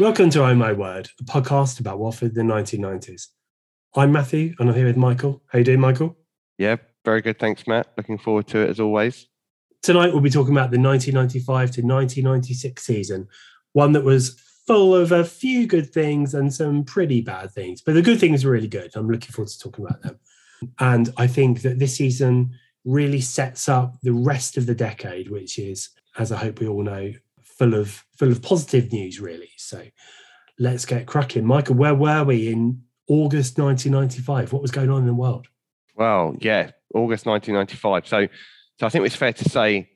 Welcome to Oh My Word, a podcast about Watford in the 1990s. I'm Matthew, and I'm here with Michael. How you doing, Michael? Yeah, very good. Thanks, Matt. Looking forward to it as always. Tonight we'll be talking about the 1995 to 1996 season, one that was full of a few good things and some pretty bad things. But the good things were really good. I'm looking forward to talking about them. And I think that this season really sets up the rest of the decade, which is, as I hope we all know, full of full of positive news, really. So let's get cracking. Michael, where were we in August 1995? What was going on in the world? Well, yeah, August 1995. So, so I think it's fair to say,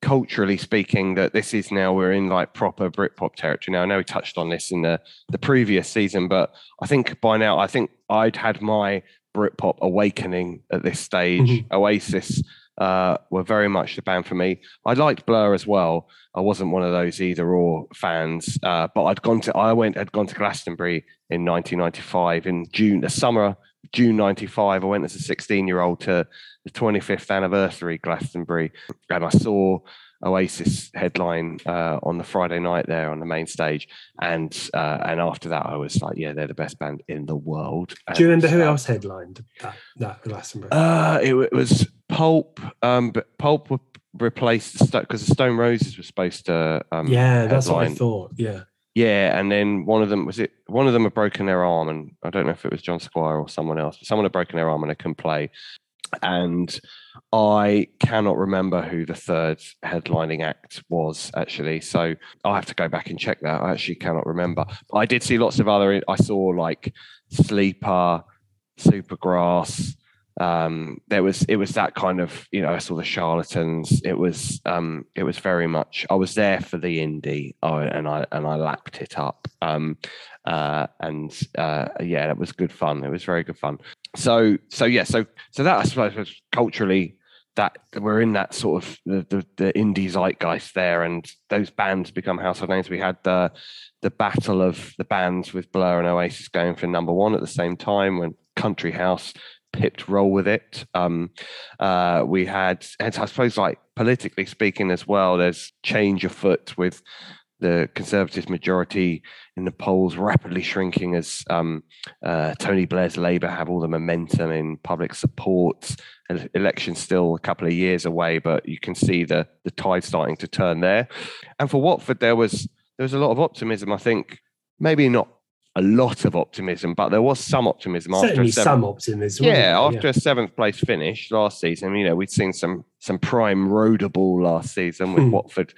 culturally speaking, that this is now we're in like proper Britpop territory. Now, I know we touched on this in the the previous season, but I think by now, I think I'd had my Britpop awakening at this stage. Mm-hmm. Oasis uh, were very much the band for me. I liked Blur as well. I wasn't one of those either or fans, uh, but I'd gone to I went had gone to Glastonbury in 1995 in June, the summer June 95. I went as a 16 year old to the 25th anniversary Glastonbury, and I saw Oasis headline uh, on the Friday night there on the main stage, and uh, and after that I was like, yeah, they're the best band in the world. Do you remember who else headlined that, that Glastonbury? Uh, it, it was Pulp, um, but Pulp replaced the stuck because the Stone Roses were supposed to. Um, yeah, that's headline. what I thought. Yeah. Yeah, and then one of them was it. One of them had broken their arm, and I don't know if it was John Squire or someone else. But someone had broken their arm and they couldn't play. And I cannot remember who the third headlining act was actually. So I'll have to go back and check that. I actually cannot remember. I did see lots of other. I saw like Sleeper, Supergrass, um, there was it was that kind of you know I saw the charlatans. It was um, it was very much I was there for the indie and I and I lapped it up. Um, uh, and uh, yeah, that was good fun. It was very good fun. So so yeah, so so that I suppose culturally that we're in that sort of the, the, the indie zeitgeist there, and those bands become household names. We had the the battle of the bands with Blur and Oasis going for number one at the same time when Country House pipped roll with it. Um, uh, we had, and I suppose, like politically speaking as well, there's change afoot with the Conservative majority in the polls rapidly shrinking as um, uh, Tony Blair's Labour have all the momentum in public support. Election's still a couple of years away, but you can see the the tide starting to turn there. And for Watford, there was there was a lot of optimism. I think maybe not a lot of optimism, but there was some optimism Certainly after seventh, some optimism. Yeah, after yeah. a seventh place finish last season, you know, we'd seen some some prime roadable last season with hmm. Watford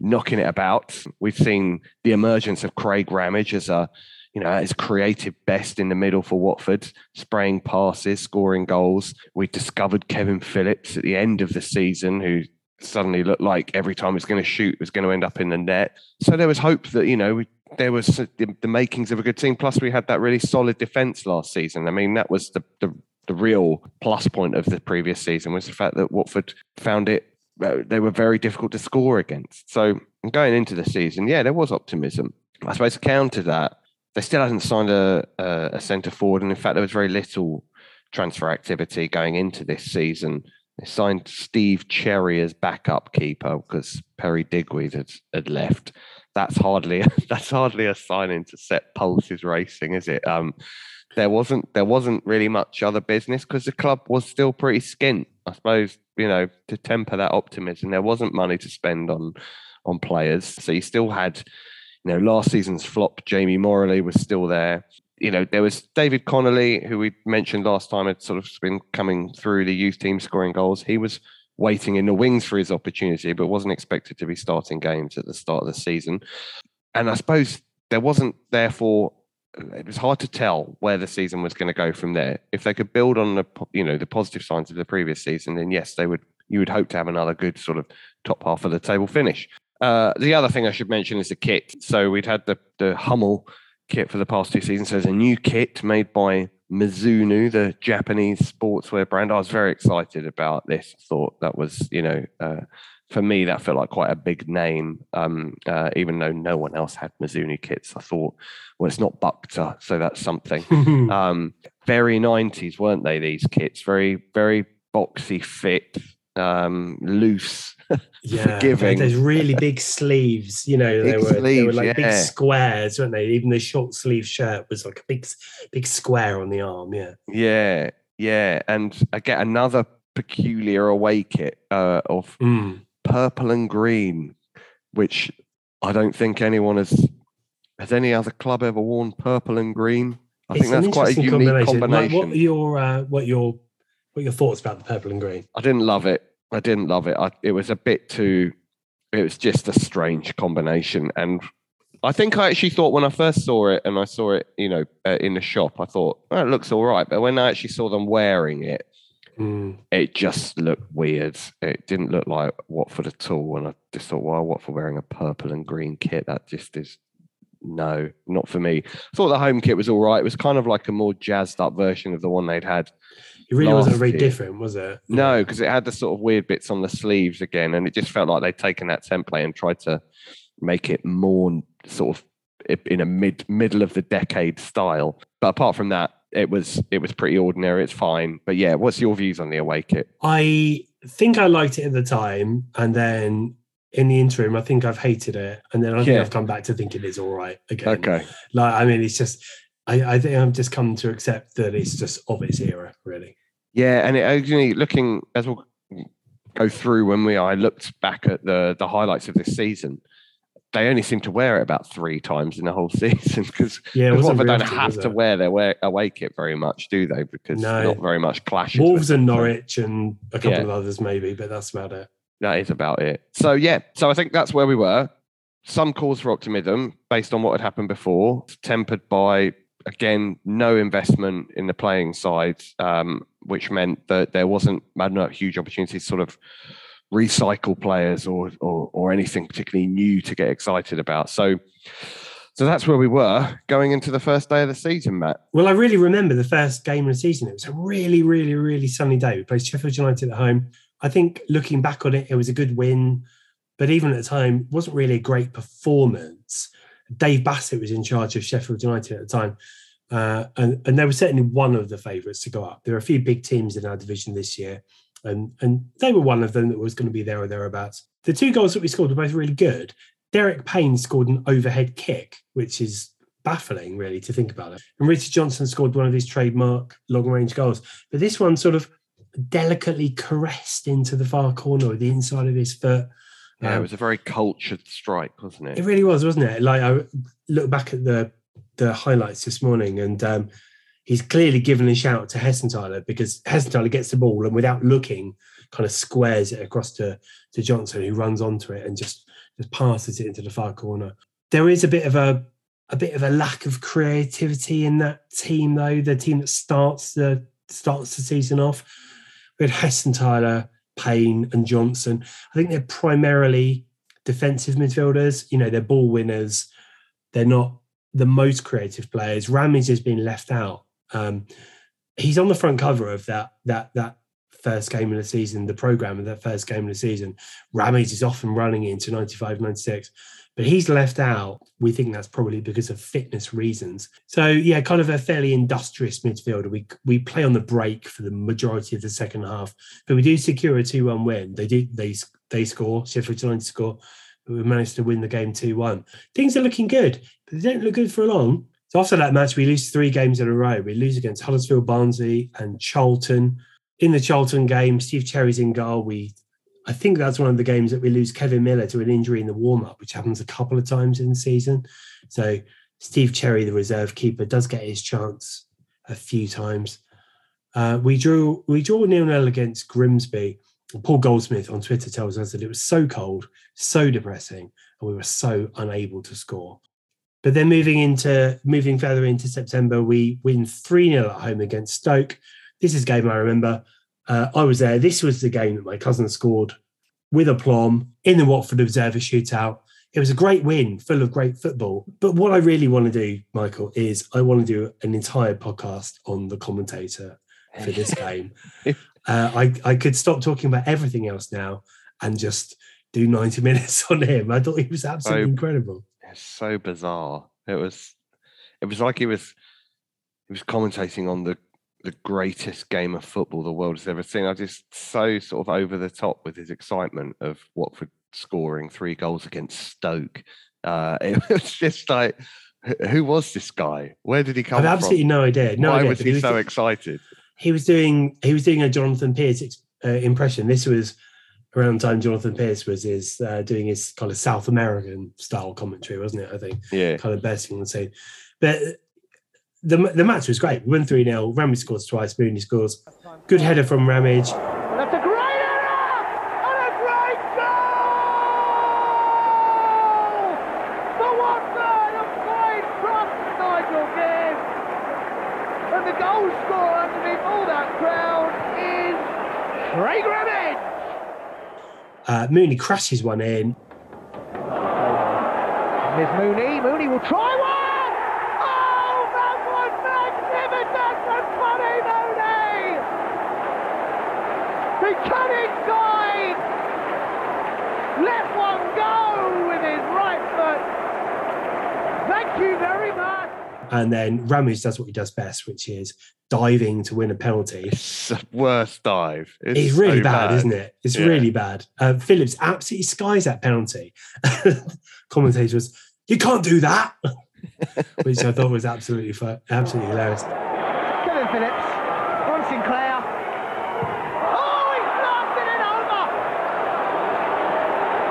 knocking it about. We've seen the emergence of Craig Ramage as a you know, his creative best in the middle for Watford, spraying passes, scoring goals. We discovered Kevin Phillips at the end of the season, who suddenly looked like every time he was going to shoot was going to end up in the net. So there was hope that, you know, we there was the, the, makings of a good team. Plus, we had that really solid defence last season. I mean, that was the, the, the real plus point of the previous season was the fact that Watford found it they were very difficult to score against. So going into the season, yeah, there was optimism. I suppose to counter that, they still hadn't signed a, a, a centre forward, and in fact, there was very little transfer activity going into this season. They signed Steve Cherry as backup keeper because Perry Digweed had, had left that's hardly that's hardly a signing to set pulses racing, is it? Um, there wasn't there wasn't really much other business because the club was still pretty skint. I suppose you know to temper that optimism, there wasn't money to spend on on players, so you still had you know last season's flop. Jamie Moralee was still there. You know there was David Connolly, who we mentioned last time, had sort of been coming through the youth team scoring goals. He was waiting in the wings for his opportunity, but wasn't expected to be starting games at the start of the season. And I suppose there wasn't, therefore, it was hard to tell where the season was going to go from there. If they could build on the, you know, the positive signs of the previous season, then yes, they would. You would hope to have another good sort of top half of the table finish. Uh, the other thing I should mention is the kit. So we'd had the the Hummel kit for the past two seasons. So there's a new kit made by Mizuno, the Japanese sportswear brand. I was very excited about this. Thought that was, you know, uh, for me, that felt like quite a big name, um, uh, even though no one else had Mizuno kits. I thought, well, it's not Bukta, so that's something. um, very 90s, weren't they, these kits? Very, very boxy fit, um, loose, Yeah, forgiving. Those really big sleeves. You know, they were they were sleeves, like big squares, weren't they? Even the short sleeve shirt was like a big big square on the arm. Yeah. Yeah, yeah, and I get another peculiar away kit uh, of Mm. Purple and green, which I don't think anyone has. Has any other club ever worn purple and green? I think It's an that's quite a unique Like, combination. what are your uh, what your what your thoughts about the purple and green? I didn't love it. I didn't love it. I, it was a bit too. It was just a strange combination, and I think I actually thought when I first saw it, and I saw it, you know, uh, in the shop, I thought, oh, it looks all right. But when I actually saw them wearing it, Mm. it just looked weird. It didn't look like Watford at all. And I just thought, well, Watford wearing a purple and green kit, that just is no, not for me. I thought the home kit was all right. It was kind of like a more jazzed up version of the one they'd had. It really wasn't very year. different, was it? No, because it had the sort of weird bits on the sleeves again. And it just felt like they'd taken that template and tried to make it more sort of in a mid middle of the decade style. But apart from that, it was it was pretty ordinary. It's fine. But yeah, what's your views on the away kit? I think I liked it at the time, and then in the interim, I think I've hated it, and then I think Yeah. I've come back to thinking it's all right again. Okay. Like, I mean, it's just. I, I think I've just come to accept that it's just of its era, really. Yeah, and it actually looking as we'll go through when we I looked back at the the highlights of this season, they only seem to wear it about three times in the whole season because Yeah, Watford don't have to wear their wear, away kit very much, do they? Because No. not very much clashes. Wolves and Norwich and a couple Yeah. of others, maybe, but that's about it. That is about it. So yeah, so I think that's where we were. Some cause for optimism based on what had happened before, tempered by again no investment in the playing side, um, which meant that there wasn't I don't know, huge opportunities to sort of recycle players or, or or anything particularly new to get excited about. So so that's where we were going into the first day of the season, Matt. Well, I really remember the first game of the season. It was a really, really, really sunny day. We played Sheffield United at home. I think looking back on it, it was a good win, but even at the time, wasn't really a great performance. Dave Bassett was in charge of Sheffield United at the time, uh, and, and they were certainly one of the favourites to go up. There are a few big teams in our division this year, and, and they were one of them that was going to be there or thereabouts. The two goals that we scored were both really good. Derek Payne scored an overhead kick, which is baffling, really, to think about it. And Richard Johnson scored one of his trademark long range goals. But this one sort of delicately caressed into the far corner or the inside of his foot. Yeah, it Um, was a very cultured strike, wasn't it? it really was, wasn't it? Like I look back at the the highlights this morning, and um, he's clearly given a shout to Hessenthaler because Hessenthaler gets the ball and without looking, kind of squares it across to to Johnson, who runs onto it and just just passes it into the far corner. There is a bit of a a bit of a lack of creativity in that team, though. The team that starts the starts the season off with Hessenthaler, Payne, and Johnson. I think they're primarily defensive midfielders. You know, they're ball winners. They're not the most creative players. Ramage has been left out. Um, he's on the front cover of that that that first game of the season, the program of that first game of the season. Ramage is off and running into 95, 96. But he's left out. We think that's probably because of fitness reasons. So yeah, kind of a fairly industrious midfielder. We we play on the break for the majority of the second half, but we do secure a two-one win. They do they they score. Sheffield United score, we managed to win the game two-one. Things are looking good, but they don't look good for long. So after that match, we lose three games in a row. We lose against Huddersfield, Barnsley, and Charlton. In the Charlton game, Steve Cherry's in goal. We I think that's one of the games that we lose Kevin Miller to an injury in the warm up, which happens a couple of times in the season. So Steve Cherry, the reserve keeper, does get his chance a few times. Uh, we drew we draw nil nil against Grimsby. Paul Goldsmith on Twitter tells us that it was so cold, so depressing, and we were so unable to score. But then moving into moving further into September, we win 3 0 at home against Stoke. This is a game I remember. Uh, I was there. This was the game that my cousin scored with aplomb in the Watford Observer shootout. It was a great win, full of great football. But what I really want to do, Michael, is I want to do an entire podcast on the commentator for this game. Uh, I, I could stop talking about everything else now and just do 90 minutes on him. I thought he was absolutely So- incredible. It's so bizarre. It was, it was like he was, he was commentating on the the greatest game of football the world has ever seen. I just so sort of over the top with his excitement of Watford scoring three goals against Stoke. Uh, it was just like, who was this guy? Where did he come I've absolutely from? no idea. No Why idea. was but he, was so excited? he was doing he was doing a Jonathan Pearce ex- uh, impression. This was around the time Jonathan Pearce was his uh, doing his kind of South American style commentary, wasn't it? I think Yeah, kind of best thing to say. But the the match was great. We won three 0 Ramage scores twice. Mooney scores. Good header from Ramage. That's a great error and a great goal for Watford and played from Nigel Gibbs. And the goal scorer underneath all that crowd is Craig Ramage. Uh, Mooney crashes one in. Here's Mooney. Mooney will try one. Oh, that magnificent Mooney. Let one go with his right foot. Thank you very much. And then Ramage does what he does best, which is diving to win a penalty. it's the worst dive. It's, It's really so bad, isn't it? It's Yeah. really bad. Uh, Phillips absolutely skies that penalty. Commentator was, "You can't do that," which I thought was absolutely fu- absolutely hilarious. Kevin Phillips. Ron Sinclair. Oh, he's blasted it over.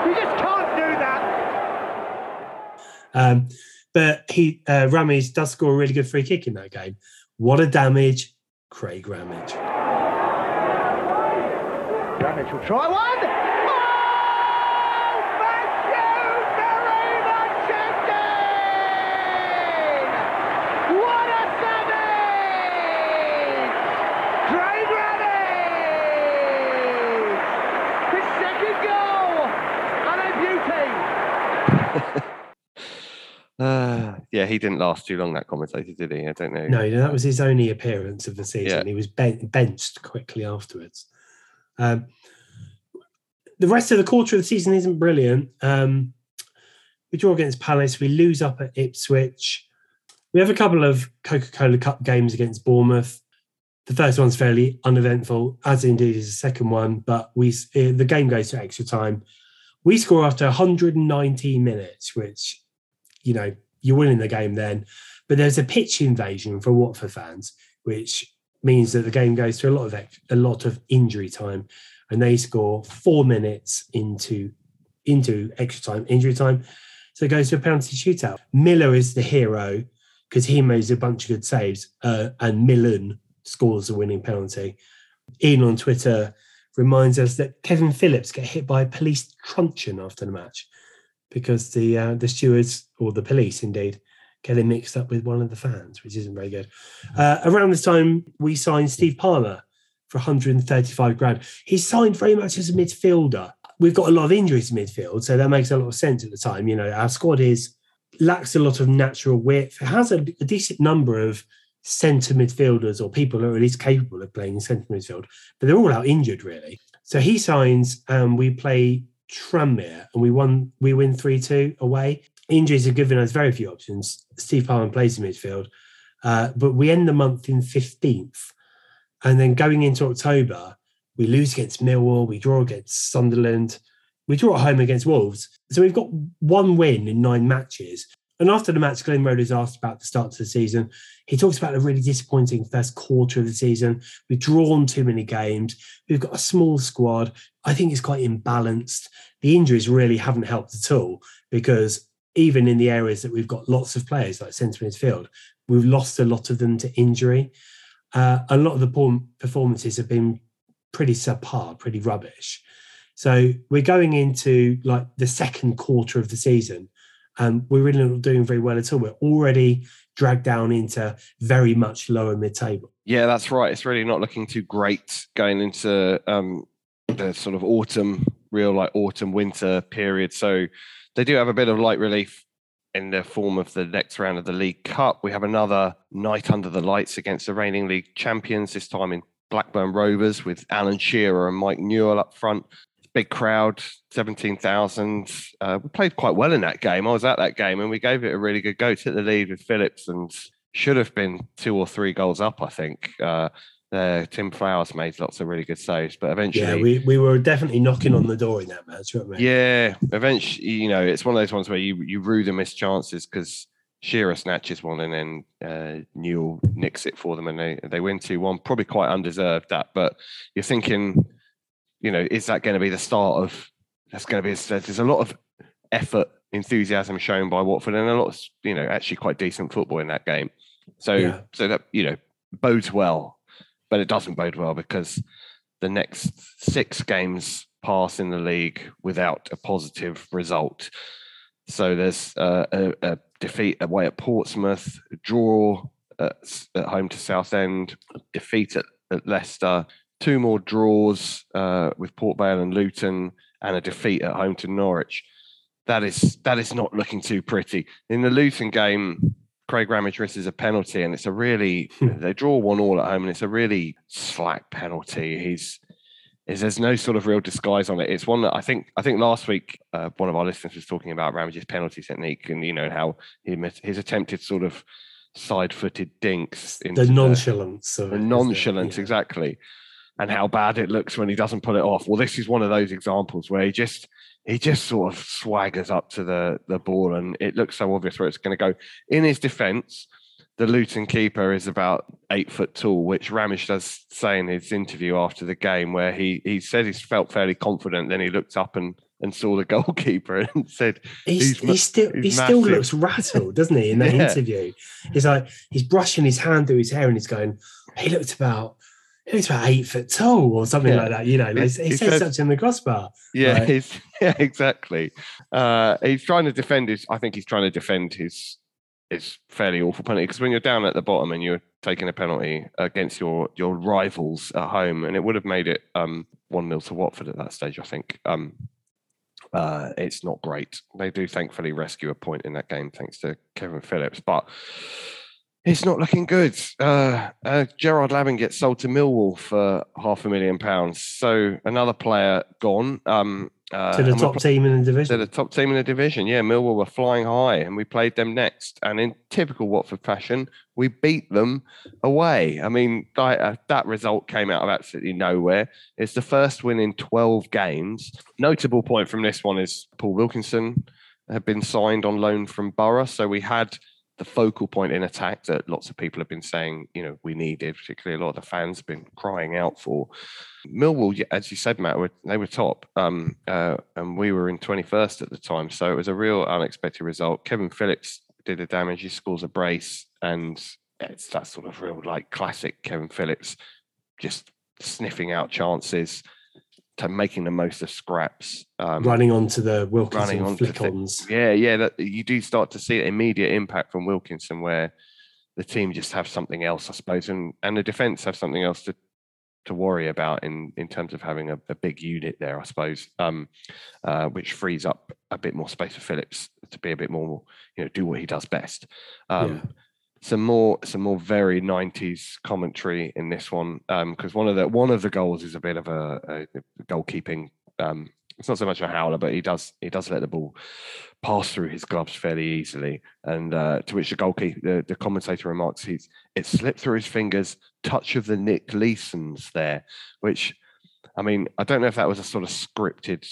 You just can't do that. Um, but he uh, Ramage does score a really good free kick in that game. What a damage, Craig Ramage. Ramage will try one. Oh, thank you very much indeed. What a savage! Craig Ramage! His second goal and a beauty. Uh, yeah, he didn't last too long. That commentator, did he? I don't know. No, that was his only appearance of the season. Yeah. He was ben- benched quickly afterwards. Um, the rest of the quarter of the season isn't brilliant. Um, we draw against Palace. We lose up at Ipswich. We have a couple of Coca Cola Cup games against Bournemouth. The first one's fairly uneventful, as indeed is the second one. But we uh, the game goes to extra time. We score after 119 minutes, which you know you're winning the game then. But there's a pitch invasion for Watford fans, which means that the game goes through a lot of a lot of injury time, and they score four minutes into into extra time, injury time. So it goes to a penalty shootout. Miller is the hero because he makes a bunch of good saves, uh, and Millen scores the winning penalty. Ian on Twitter reminds us that Kevin Phillips get hit by a police truncheon after the match because the uh, the stewards or the police indeed get him mixed up with one of the fans, which isn't very good. Uh, around this time, we signed Steve Palmer for 135 grand. He's signed very much as a midfielder. We've got a lot of injuries in midfield, so that makes a lot of sense at the time. You know, our squad is lacks a lot of natural width. It has a, a decent number of centre midfielders or people who are at least capable of playing centre midfield, but they're all out injured really. So he signs, and we play Tranmere, and we won. We win three two away. Injuries have given us very few options. Steve Palmer plays in midfield, uh, but we end the month in fifteenth, and then going into October, we lose against Millwall, we draw against Sunderland, we draw at home against Wolves. So we've got one win in nine matches. And after the match, Glenn Roeder is asked about the start to the season. He talks about a really disappointing first quarter of the season. We've drawn too many games. We've got a small squad. I think it's quite imbalanced. The injuries really haven't helped at all because even in the areas that we've got lots of players like centre midfield, we've lost a lot of them to injury. Uh, a lot of the performances have been pretty subpar, pretty rubbish. So we're going into like the second quarter of the season, and we're really not doing very well at all. We're already dragged down into very much lower mid-table. Yeah, that's right. It's really not looking too great going into um, the sort of autumn, real like autumn winter period. So they do have a bit of light relief in the form of the next round of the League Cup. We have another night under the lights against the reigning league champions, this time in Blackburn Rovers with Alan Shearer and Mike Newell up front. Big crowd, 17,000. Uh, we played quite well in that game. I was at that game and we gave it a really good go. Took the lead with Phillips and should have been two or three goals up. I think uh, uh, Tim Flowers made lots of really good saves, but eventually, Yeah, we, we were definitely knocking on the door in that match, weren't we? yeah, eventually, you know, it's one of those ones where you you rue the missed chances because Shearer snatches one and then uh, Newell nicks it for them and they they win two one. Probably quite undeserved that, but you're thinking, you know, is that going to be the start of? That's going to be. There's a lot of effort, enthusiasm shown by Watford, and a lot of you know actually quite decent football in that game. So Yeah. so that you know bodes well, but it doesn't bode well because the next six games pass in the league without a positive result. So there's uh, a, a defeat away at Portsmouth, a draw at, at home to Southend, a defeat at, at Leicester, two more draws uh, with Port Vale and Luton, and a defeat at home to Norwich. That is that is not looking too pretty. In the Luton game, Craig Ramage misses a penalty, and it's a really Hmm. they draw one all at home, and it's a really slack penalty. He's is there's no sort of real disguise on it. It's one that I think I think last week uh, one of our listeners was talking about Ramage's penalty technique and you know how he his attempted sort of side-footed dinks The nonchalance. Of the it? nonchalance Yeah. exactly and how bad it looks when he doesn't pull it off well this is one of those examples where he just he just sort of swaggers up to the the ball and it looks so obvious where it's going to go in his defense the Luton keeper is about eight foot tall, which Ramage does say in his interview after the game, where he he said he felt fairly confident. Then he looked up and and saw the goalkeeper and said, He's, He's he's still he's he still massive. looks rattled, doesn't he? In that Yeah. interview, he's like he's brushing his hand through his hair and he's going. He looked about he looked about eight foot tall or something Yeah. like that. You know, like, He- he, he said said- such in the crossbar. "Yeah, Right. he's yeah, exactly." Uh, he's trying to defend his. I think he's trying to defend his his fairly awful penalty because when you're down at the bottom and you're taking a penalty against your your rivals at home, and it would have made it um one 0 to Watford at that stage. I think. Um, uh, it's not great. They do thankfully rescue a point in that game thanks to Kevin Phillips, but it's not looking good. Uh, uh, Gerard Lavin gets sold to Millwall for half a million pounds. So another player gone. Um, uh, to the top team in the division. the top team in the division. Yeah, Millwall were flying high, and we played them next. And in typical Watford fashion, we beat them away. I mean, like, uh, that result came out of absolutely nowhere. It's the first win in 12 games. Notable point from this one is Paul Wilkinson had been signed on loan from Boro, so we had the focal point in attack that lots of people have been saying, you know, we needed, particularly a lot of the fans have been crying out for. Millwall, as you said, Matt, were, they were top, um, uh, and we were in 21st at the time. So it was a real unexpected result. Kevin Phillips did the damage. He scores a brace, and it's that sort of real, like, classic Kevin Phillips, just sniffing out chances, to making the most of scraps. Um, running onto the Wilkinson running onto the- flick-ons. yeah, yeah, that you do start to see an immediate impact from Wilkinson, where the team just have something else, I suppose, and and the defense have something else to to worry about in in terms of having a, a big unit there, I suppose, um, uh, which frees up a bit more space for Phillips to be a bit more, you know, do what he does best. Um, Yeah. Some more, some more very '90s commentary in this one, because one of the one of the goals is a bit of a, a goalkeeping. Um, it's not so much a howler, but he does he does let the ball pass through his gloves fairly easily. And uh, to which the goalkeeper, the, the commentator remarks, he's it slipped through his fingers, touch of the Nick Leesons there, which I mean, I don't know if that was a sort of scripted.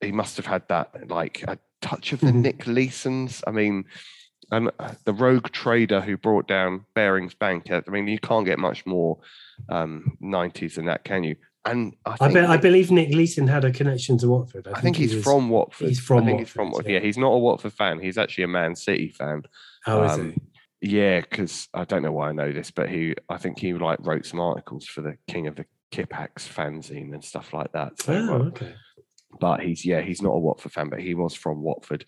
He must have had that like a touch of the Mhm. Nick Leesons. I mean, and uh, the rogue trader who brought down Barings Bank. I mean, you can't get much more um, 90s than that, can you? And I I, be, I believe Nick Leeson had a connection to Watford. I think he he's was- from Watford. he's from I think he's from Watford, Watford. yeah. Yeah, he's not a Watford fan. He's actually a Man City fan. How is um, he? Yeah, because I don't know why I know this, but he, I think he like wrote some articles for the King of the Kippax fanzine and stuff like that. So, Oh, uh, okay. But he's yeah, he's not a Watford fan, but he was from Watford.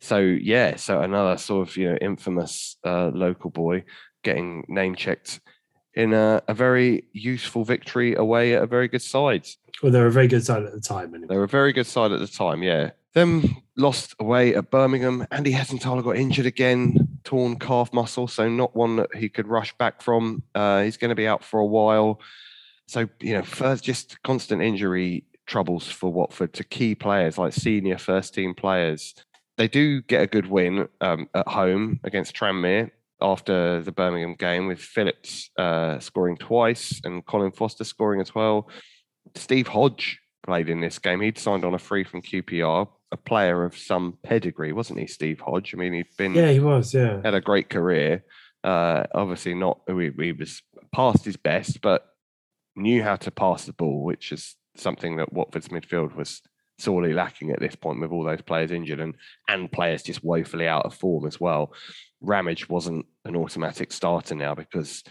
So yeah, so another sort of you know infamous uh, local boy getting name checked in a, a very useful victory away at a very good side. Well, they were a very good side at the time. Anyway. They were a very good side at the time, yeah. Them lost away at Birmingham. Andy Hessenthaler got injured again, torn calf muscle, so not one that he could rush back from. Uh, he's going to be out for a while. So, you know, first just constant injury troubles for Watford to key players like senior first team players. They do get a good win um, at home against Tranmere after the Birmingham game with Phillips uh, scoring twice and Colin Foster scoring as well. Steve Hodge played in this game. He'd signed on a free from QPR, a player of some pedigree, wasn't he, Steve Hodge? I mean, he'd been Yeah, he was. Yeah. had a great career. Uh, obviously, not he, he was past his best, but knew how to pass the ball, which is something that Watford's midfield was sorely lacking at this point with all those players injured and and players just woefully out of form as well. Ramage wasn't an automatic starter now because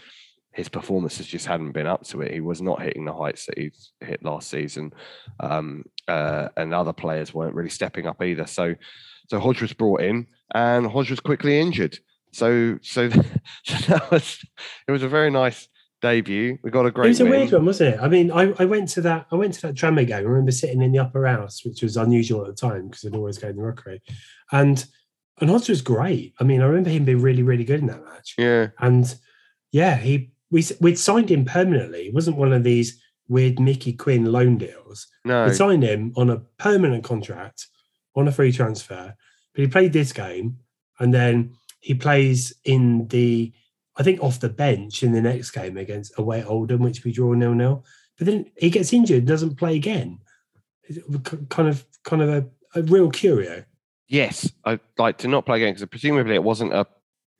his performances just hadn't been up to it. He was not hitting the heights that he hit last season, um, uh, and other players weren't really stepping up either. So, so Hodge was brought in, and Hodge was quickly injured. So, so, that was it was a very nice debut. We got a great. It was a weird one, wasn't it? I mean, I, I went to that I went to that Tranmere game. I remember sitting in the Upper Rous, which was unusual at the time because I'd always go in the rookery, and and Hodge was great. I mean, I remember him being really really good in that match. Yeah, And yeah, he we we'd signed him permanently. It wasn't one of these weird Mickey Quinn loan deals. no, We signed him on a permanent contract on a free transfer. But he played this game, and then he plays in the I think off the bench in the next game against away at Oldham, which we draw nil nil. But then he gets injured, doesn't play again. Kind of kind of a, a real curio. Yes, I'd like to not play again because presumably it wasn't a.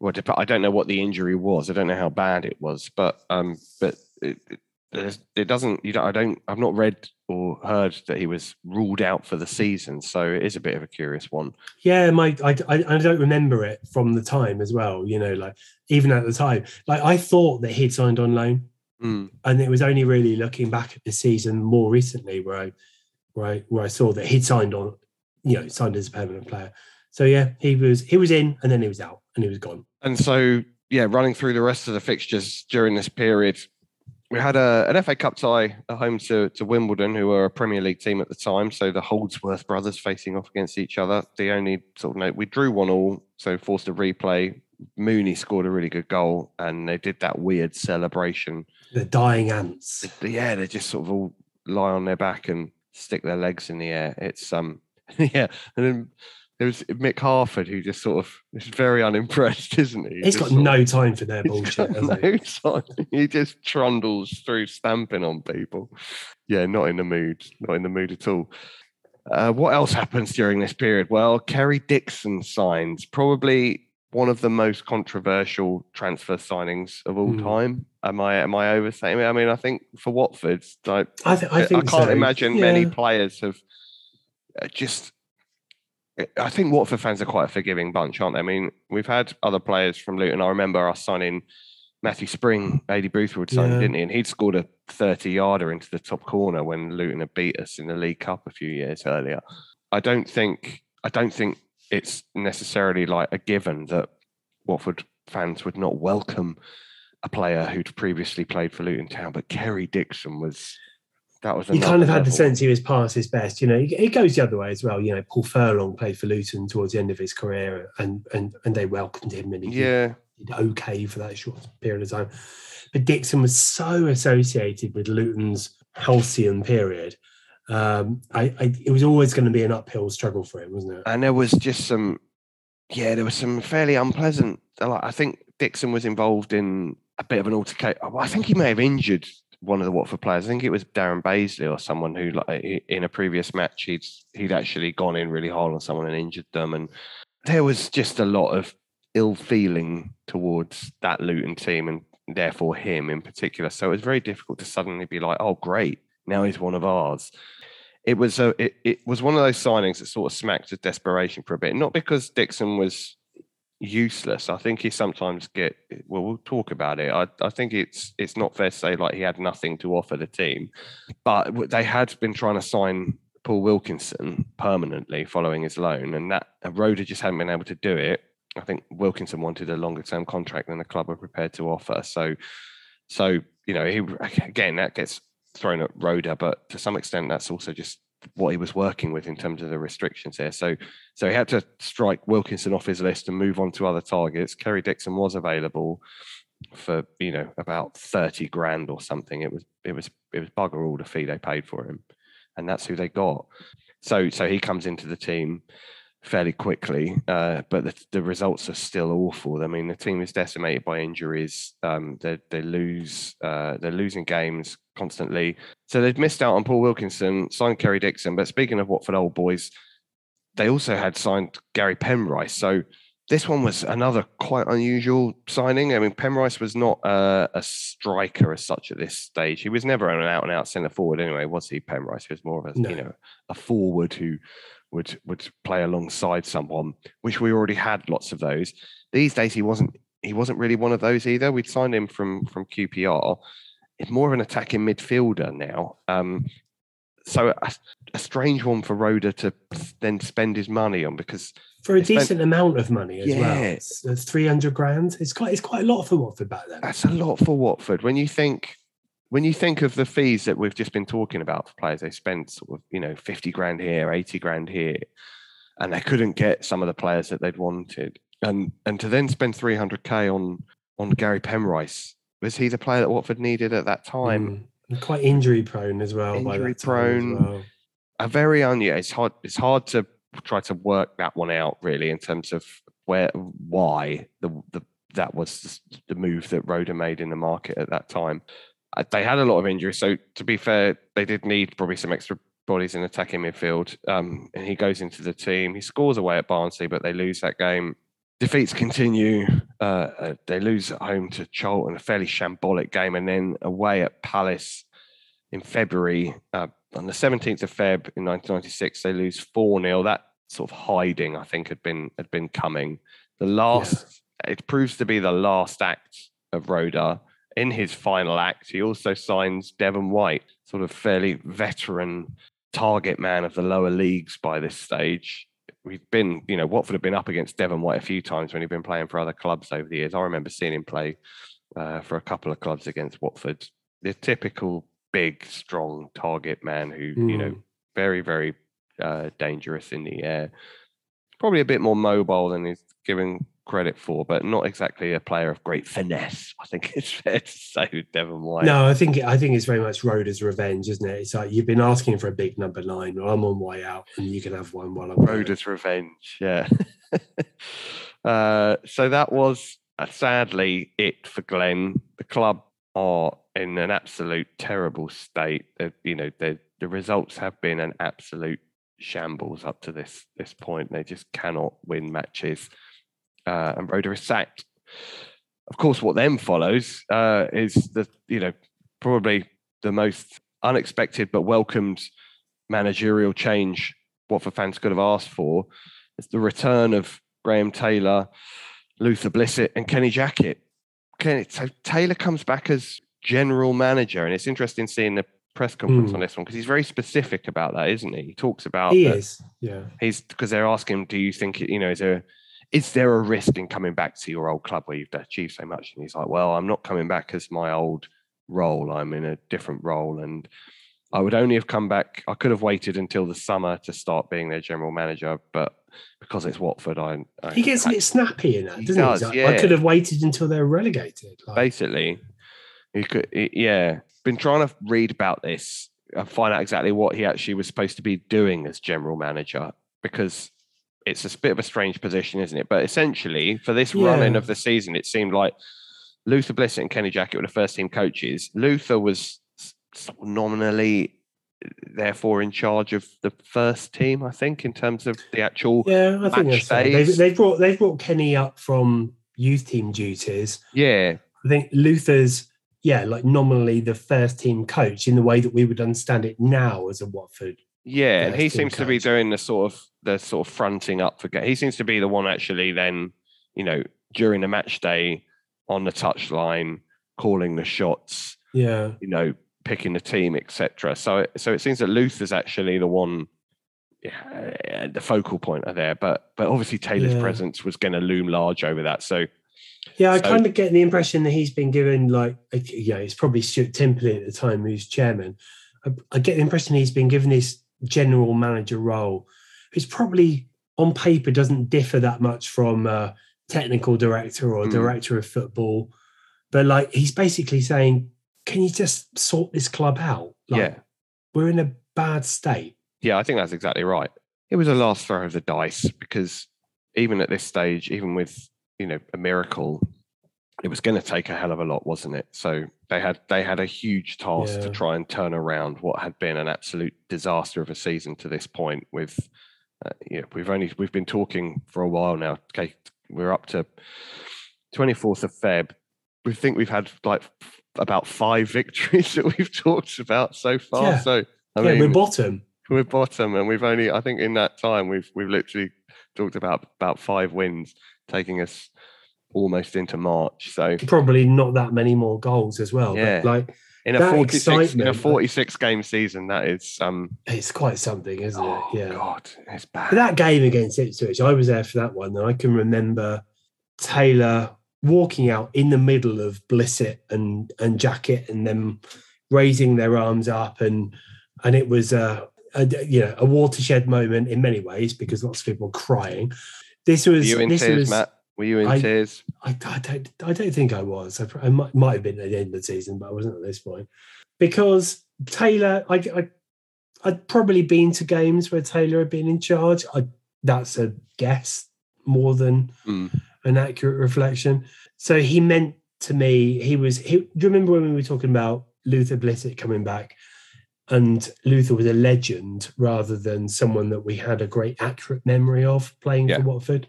Well, I don't know what the injury was. I don't know how bad it was, but um, but it, it, it doesn't. You don't. I don't. I've not read or heard that he was ruled out for the season, so it is a bit of a curious one. Yeah, my I, I I don't remember it from the time as well. You know, like even at the time, like I thought that he'd signed on loan, Mm. and it was only really looking back at the season more recently where I where I where I saw that he'd signed on, you know, signed as a permanent player. So yeah, he was he was in and then he was out and he was gone. And so, yeah, running through the rest of the fixtures during this period, we had a, an FA Cup tie at home to, to Wimbledon, who were a Premier League team at the time. So the Holdsworth brothers facing off against each other. The only sort of note, we drew one all, so forced a replay. Mooney scored a really good goal, and they did that weird celebration. The dying ants. Yeah, they just sort of all lie on their back and stick their legs in the air. It's um, yeah, and then there was Mick Harford who just sort of is very unimpressed, isn't he? He's Just got sort of- no time for their bullshit. got has he? no time. He just trundles through stamping on people. Yeah, not in the mood. Not in the mood at all. Uh, what else happens during this period? Well, Kerry Dixon signs probably one of the most controversial transfer signings of all Hmm. time. Am I am I overstating it? I mean, I think for Watford, like, I, th- I think can't so. imagine many players have uh, just. I think Watford fans are quite a forgiving bunch, aren't they? I mean, we've had other players from Luton. I remember us signing Matthew Spring, Adi Boothwood signed, Yeah. didn't he? And he'd scored a 30 yarder into the top corner when Luton had beat us in the League Cup a few years earlier. I don't think I don't think it's necessarily like a given that Watford fans would not welcome a player who'd previously played for Luton Town, but Kerry Dixon was that was You kind of had the sense he was past his best. You know, it it goes the other way as well. You know, Paul Furlong played for Luton towards the end of his career, and and and they welcomed him, and he Yeah, did okay for that short period of time. But Dixon was so associated with Luton's halcyon period. Um, I, I it was always going to be an uphill struggle for him, wasn't it? and there was just some yeah there was some fairly unpleasant like i think dixon was involved in a bit of an altercation i think he may have injured one of the watford players. I think it was darren Bazeley or someone who like in a previous match he'd he'd actually gone in really hard on someone and injured them. And there was just a lot of ill feeling towards that luton team and therefore him in particular. So it was very difficult to suddenly be like oh great now he's one of ours. It was a it, it was one of those signings that sort of smacked of desperation for a bit. Not because Dixon was useless. I think he sometimes get well, we'll talk about it. I, I think it's it's not fair to say like he had nothing to offer the team. But they had been trying to sign Paul Wilkinson permanently following his loan, and that uh, and Roeder just hadn't been able to do it. I think Wilkinson wanted a longer term contract than the club were prepared to offer. So so, you know, he again that gets thrown at Roeder, but to some extent that's also just what he was working with in terms of the restrictions here. So so he had to strike Wilkinson off his list and move on to other targets. Kerry Dixon was available for, you know, about 30 grand or something. It was it was it was bugger all the fee they paid for him. And that's who they got. So so he comes into the team. Fairly quickly, uh, but the, the results are still awful. I mean, the team is decimated by injuries. Um, they they lose uh, they're losing games constantly. So they've missed out on Paul Wilkinson, signed Kerry Dixon. But speaking of Watford old boys, they also had signed Gary Penrice. So this one was another quite unusual signing. I mean, Penrice was not uh, a striker as such at this stage. He was never an out and out centre forward anyway, was he? Penrice he was more of a No. you know a forward who would would play alongside someone, which we already had lots of those. These days, he wasn't he wasn't really one of those either. We'd signed him from from QPR. It's more of an attacking midfielder now. Um, so a, a strange one for Roeder to then spend his money on because for a decent amount of money as well. It's, it's 300 grand. It's quite, it's quite a lot for Watford back then. that's a lot for Watford. When you think when you think of the fees that we've just been talking about for players, they spent sort of you know fifty grand here, eighty grand here, and they couldn't get some of the players that they'd wanted, and and to then spend three hundred k on on Gary Penrice was he the player that Watford needed at that time? Mm. Quite injury prone as well. by Injury prone. well. a very unusual. It's hard. It's hard to try to work that one out really in terms of where why the the that was the move that Roeder made in the market at that time. Uh, They had a lot of injuries, so to be fair, they did need probably some extra bodies in attacking midfield. Um, and he goes into the team. He scores away at Barnsley, but they lose that game. Defeats continue. Uh, uh, they lose at home to Charlton, a fairly shambolic game, and then away at Palace in February. Uh, on the 17th of Feb in 1996, they lose 4 0. That sort of hiding, I think, had been had been coming. The last, it proves to be the last act of Roeder. In his final act, he also signs Devon White, sort of fairly veteran target man of the lower leagues by this stage. We've been, you know, Watford have been up against Devon White a few times when he'd been playing for other clubs over the years. I remember seeing him play uh, for a couple of clubs against Watford. The typical big, strong target man who, you know, Mm. very, very uh, dangerous in the air. Probably a bit more mobile than he's given credit for, but not exactly a player of great finesse. I think it's fair to say with Devon White. No, I think I think it's very much Roeder's revenge, isn't it? It's like you've been asking for a big number nine. Well, I'm on way out, and you can have one while I'm. Roeder's revenge. Yeah. uh, so that was uh, sadly it for Glenn. The club are in an absolute terrible state. They're, you know, the the results have been an absolute shambles up to this this point. They just cannot win matches, uh, and Roeder is sacked. Of course, what then follows uh, is the you know probably the most unexpected but welcomed managerial change What Watford fans could have asked for. It's the return of Graham Taylor, Luther Blissett, and Kenny Jackett. Kenny, so Taylor comes back as general manager, and it's interesting seeing the press conference Hmm. on this one because he's very specific about that, isn't he? He talks about He is, yeah. he's because they're asking him, do you think you know is there is there a risk in coming back to your old club where you've achieved so much? And he's like, well, I'm not coming back as my old role. I'm in a different role, and I would only have come back. I could have waited until the summer to start being their general manager, but because it's Watford, I, I He gets a bit snappy in that, doesn't he? does, He's like, yeah. I could have waited until they're relegated. Like, basically he could yeah been trying to read about this and find out exactly what he actually was supposed to be doing as general manager because it's a bit of a strange position isn't it but essentially for this running of the season it seemed like luther blissett and kenny jackett were the first team coaches luther was s- sort of nominally therefore in charge of the first team i think in terms of the actual yeah, I think match that's fair. They've, they've brought they've brought Kenny up from youth team duties. yeah I think Luther's yeah, like nominally the first team coach in the way that we would understand it now as a Watford. Yeah, and he seems to be doing the sort of the sort of fronting up for. He seems to be the one actually then, you know, during the match day on the touchline, calling the shots, Yeah, you know, picking the team, etc. So, so it seems that Luther's actually the one, yeah, the focal point of there. But, but obviously Taylor's Yeah. presence was going to loom large over that. So, yeah. I So- kind of get the impression that he's been given like yeah, it's probably Stuart Timperley at the time who's chairman. I, I get the impression he's been given this general manager role, which probably on paper doesn't differ that much from a technical director or Hmm. director of football, but like he's basically saying, "Can you just sort this club out? Like, yeah, we're in a bad state." yeah, I think that's exactly right. it was a last throw of the dice because even at this stage, even with you know a miracle, it was going to take a hell of a lot, wasn't it? So they had they had a huge task to try and turn around what had been an absolute disaster of a season to this point. With uh, know, we've only we've been talking for a while now. Okay, we're up to twenty fourth of Feb. We think we've had like about five victories that we've talked about so far. Yeah. So I yeah, mean, we're bottom. we're bottom, and we've only I think in that time we've we've literally talked about about five wins, taking us almost into March. So Probably not that many more goals as well. Yeah. But like in a That forty six in a forty six game season, that is um it's quite something, isn't oh it? Yeah. god, it's bad. But that game against Ipswich, I was there for that one, and I can remember Taylor walking out in the middle of Blissett and and Jackett, and them raising their arms up, and and it was a, a you know a watershed moment in many ways because lots of people were crying. This was you in this tears, was Matt? Were you in I- tears? I, I don't I don't think I was. I, I might, might have been at the end of the season, but I wasn't at this point because Taylor. I, I I'd probably been to games where Taylor had been in charge. I, that's a guess more than Mm. an accurate reflection. So he meant to me. He was. He, do you remember when we were talking about Luther Blissett coming back? And Luther was a legend rather than someone that we had a great accurate memory of playing Yeah. for Watford.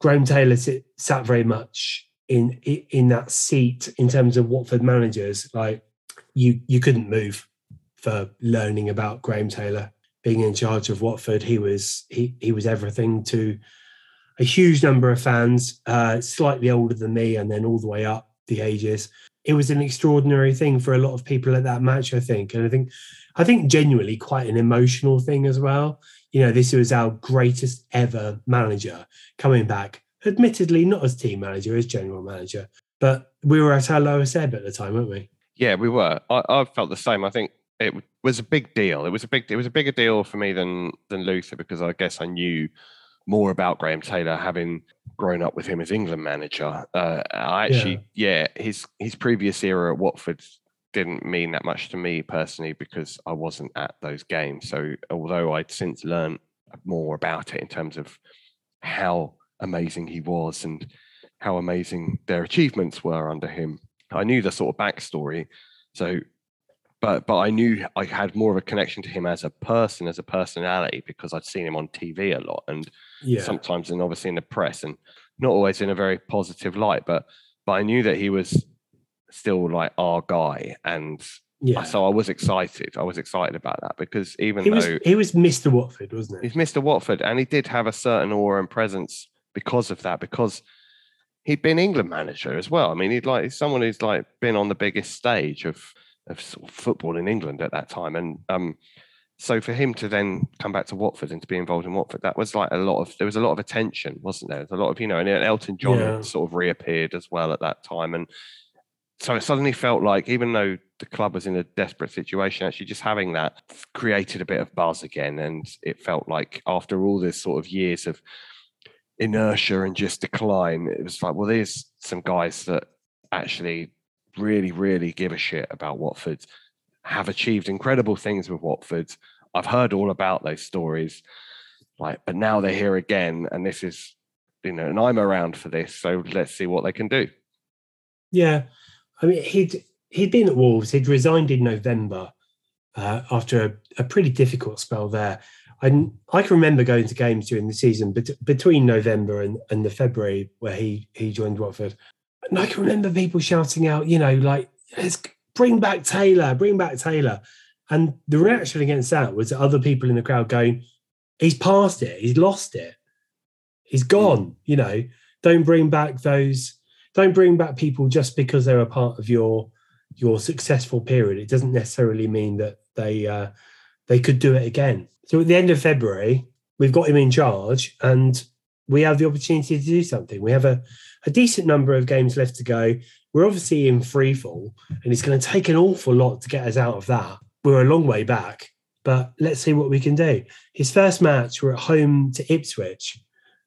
Graham Taylor sit, sat very much in in that seat in terms of Watford managers. Like you, you couldn't move for learning about Graham Taylor being in charge of Watford. He was he he was everything to a huge number of fans, uh, slightly older than me, and then all the way up the ages. It was an extraordinary thing for a lot of people at that match, I think, and I think I think genuinely quite an emotional thing as well. You know, this was our greatest ever manager coming back, admittedly not as team manager, as general manager, but we were at our lowest ebb at the time, weren't we? Yeah, we were. I, I felt the same. I think it was a big deal. It was a big. It was a bigger deal for me than than Luther because I guess I knew more about Graham Taylor, having grown up with him as England manager. Uh, I actually, yeah. his his previous era at Watford didn't mean that much to me personally because I wasn't at those games. So although I'd since learned more about it in terms of how amazing he was and how amazing their achievements were under him, I knew the sort of backstory. So, but but I knew I had more of a connection to him as a person, as a personality, because I'd seen him on TV a lot and Yeah. sometimes and obviously in the press and not always in a very positive light. But but I knew that he was still like our guy, and yeah. so I was excited. I was excited about that because even He though was he was Mr. Watford, wasn't he's he? Mr. Watford, and he did have a certain aura and presence because of that, because he'd been England manager as well. I mean, he'd like he's someone who's like been on the biggest stage of of sort of football in England at that time, and um, so for him to then come back to Watford and to be involved in Watford, that was like a lot of there was a lot of attention, wasn't there? There's a lot of you know, and Elton John Yeah. sort of reappeared as well at that time, and so it suddenly felt like even though the club was in a desperate situation, actually just having that created a bit of buzz again, and it felt like after all this sort of years of inertia and just decline, it was like, well, there's some guys that actually really, really give a shit about Watford, have achieved incredible things with Watford. I've heard all about those stories, like, but now they're here again, and this is, you know, and I'm around for this, so let's see what they can do. Yeah, I mean he'd he'd been at Wolves. He'd resigned in November uh, after a, a pretty difficult spell there. I I can remember going to games during the season bet- between November and, and the February where he he joined Watford, and I can remember people shouting out, you know, like Let's bring back Taylor, bring back Taylor, and the reaction against that was other people in the crowd going, he's past it, he's lost it, he's gone. You know, don't bring back those don't bring back people just because they're a part of your your successful period. It doesn't necessarily mean that they uh, they could do it again. So at the end of February, we've got him in charge, and we have the opportunity to do something. We have a, a decent number of games left to go. We're obviously in free fall, and it's going to take an awful lot to get us out of that. We're a long way back, but let's see what we can do. His first match, we're at home to Ipswich.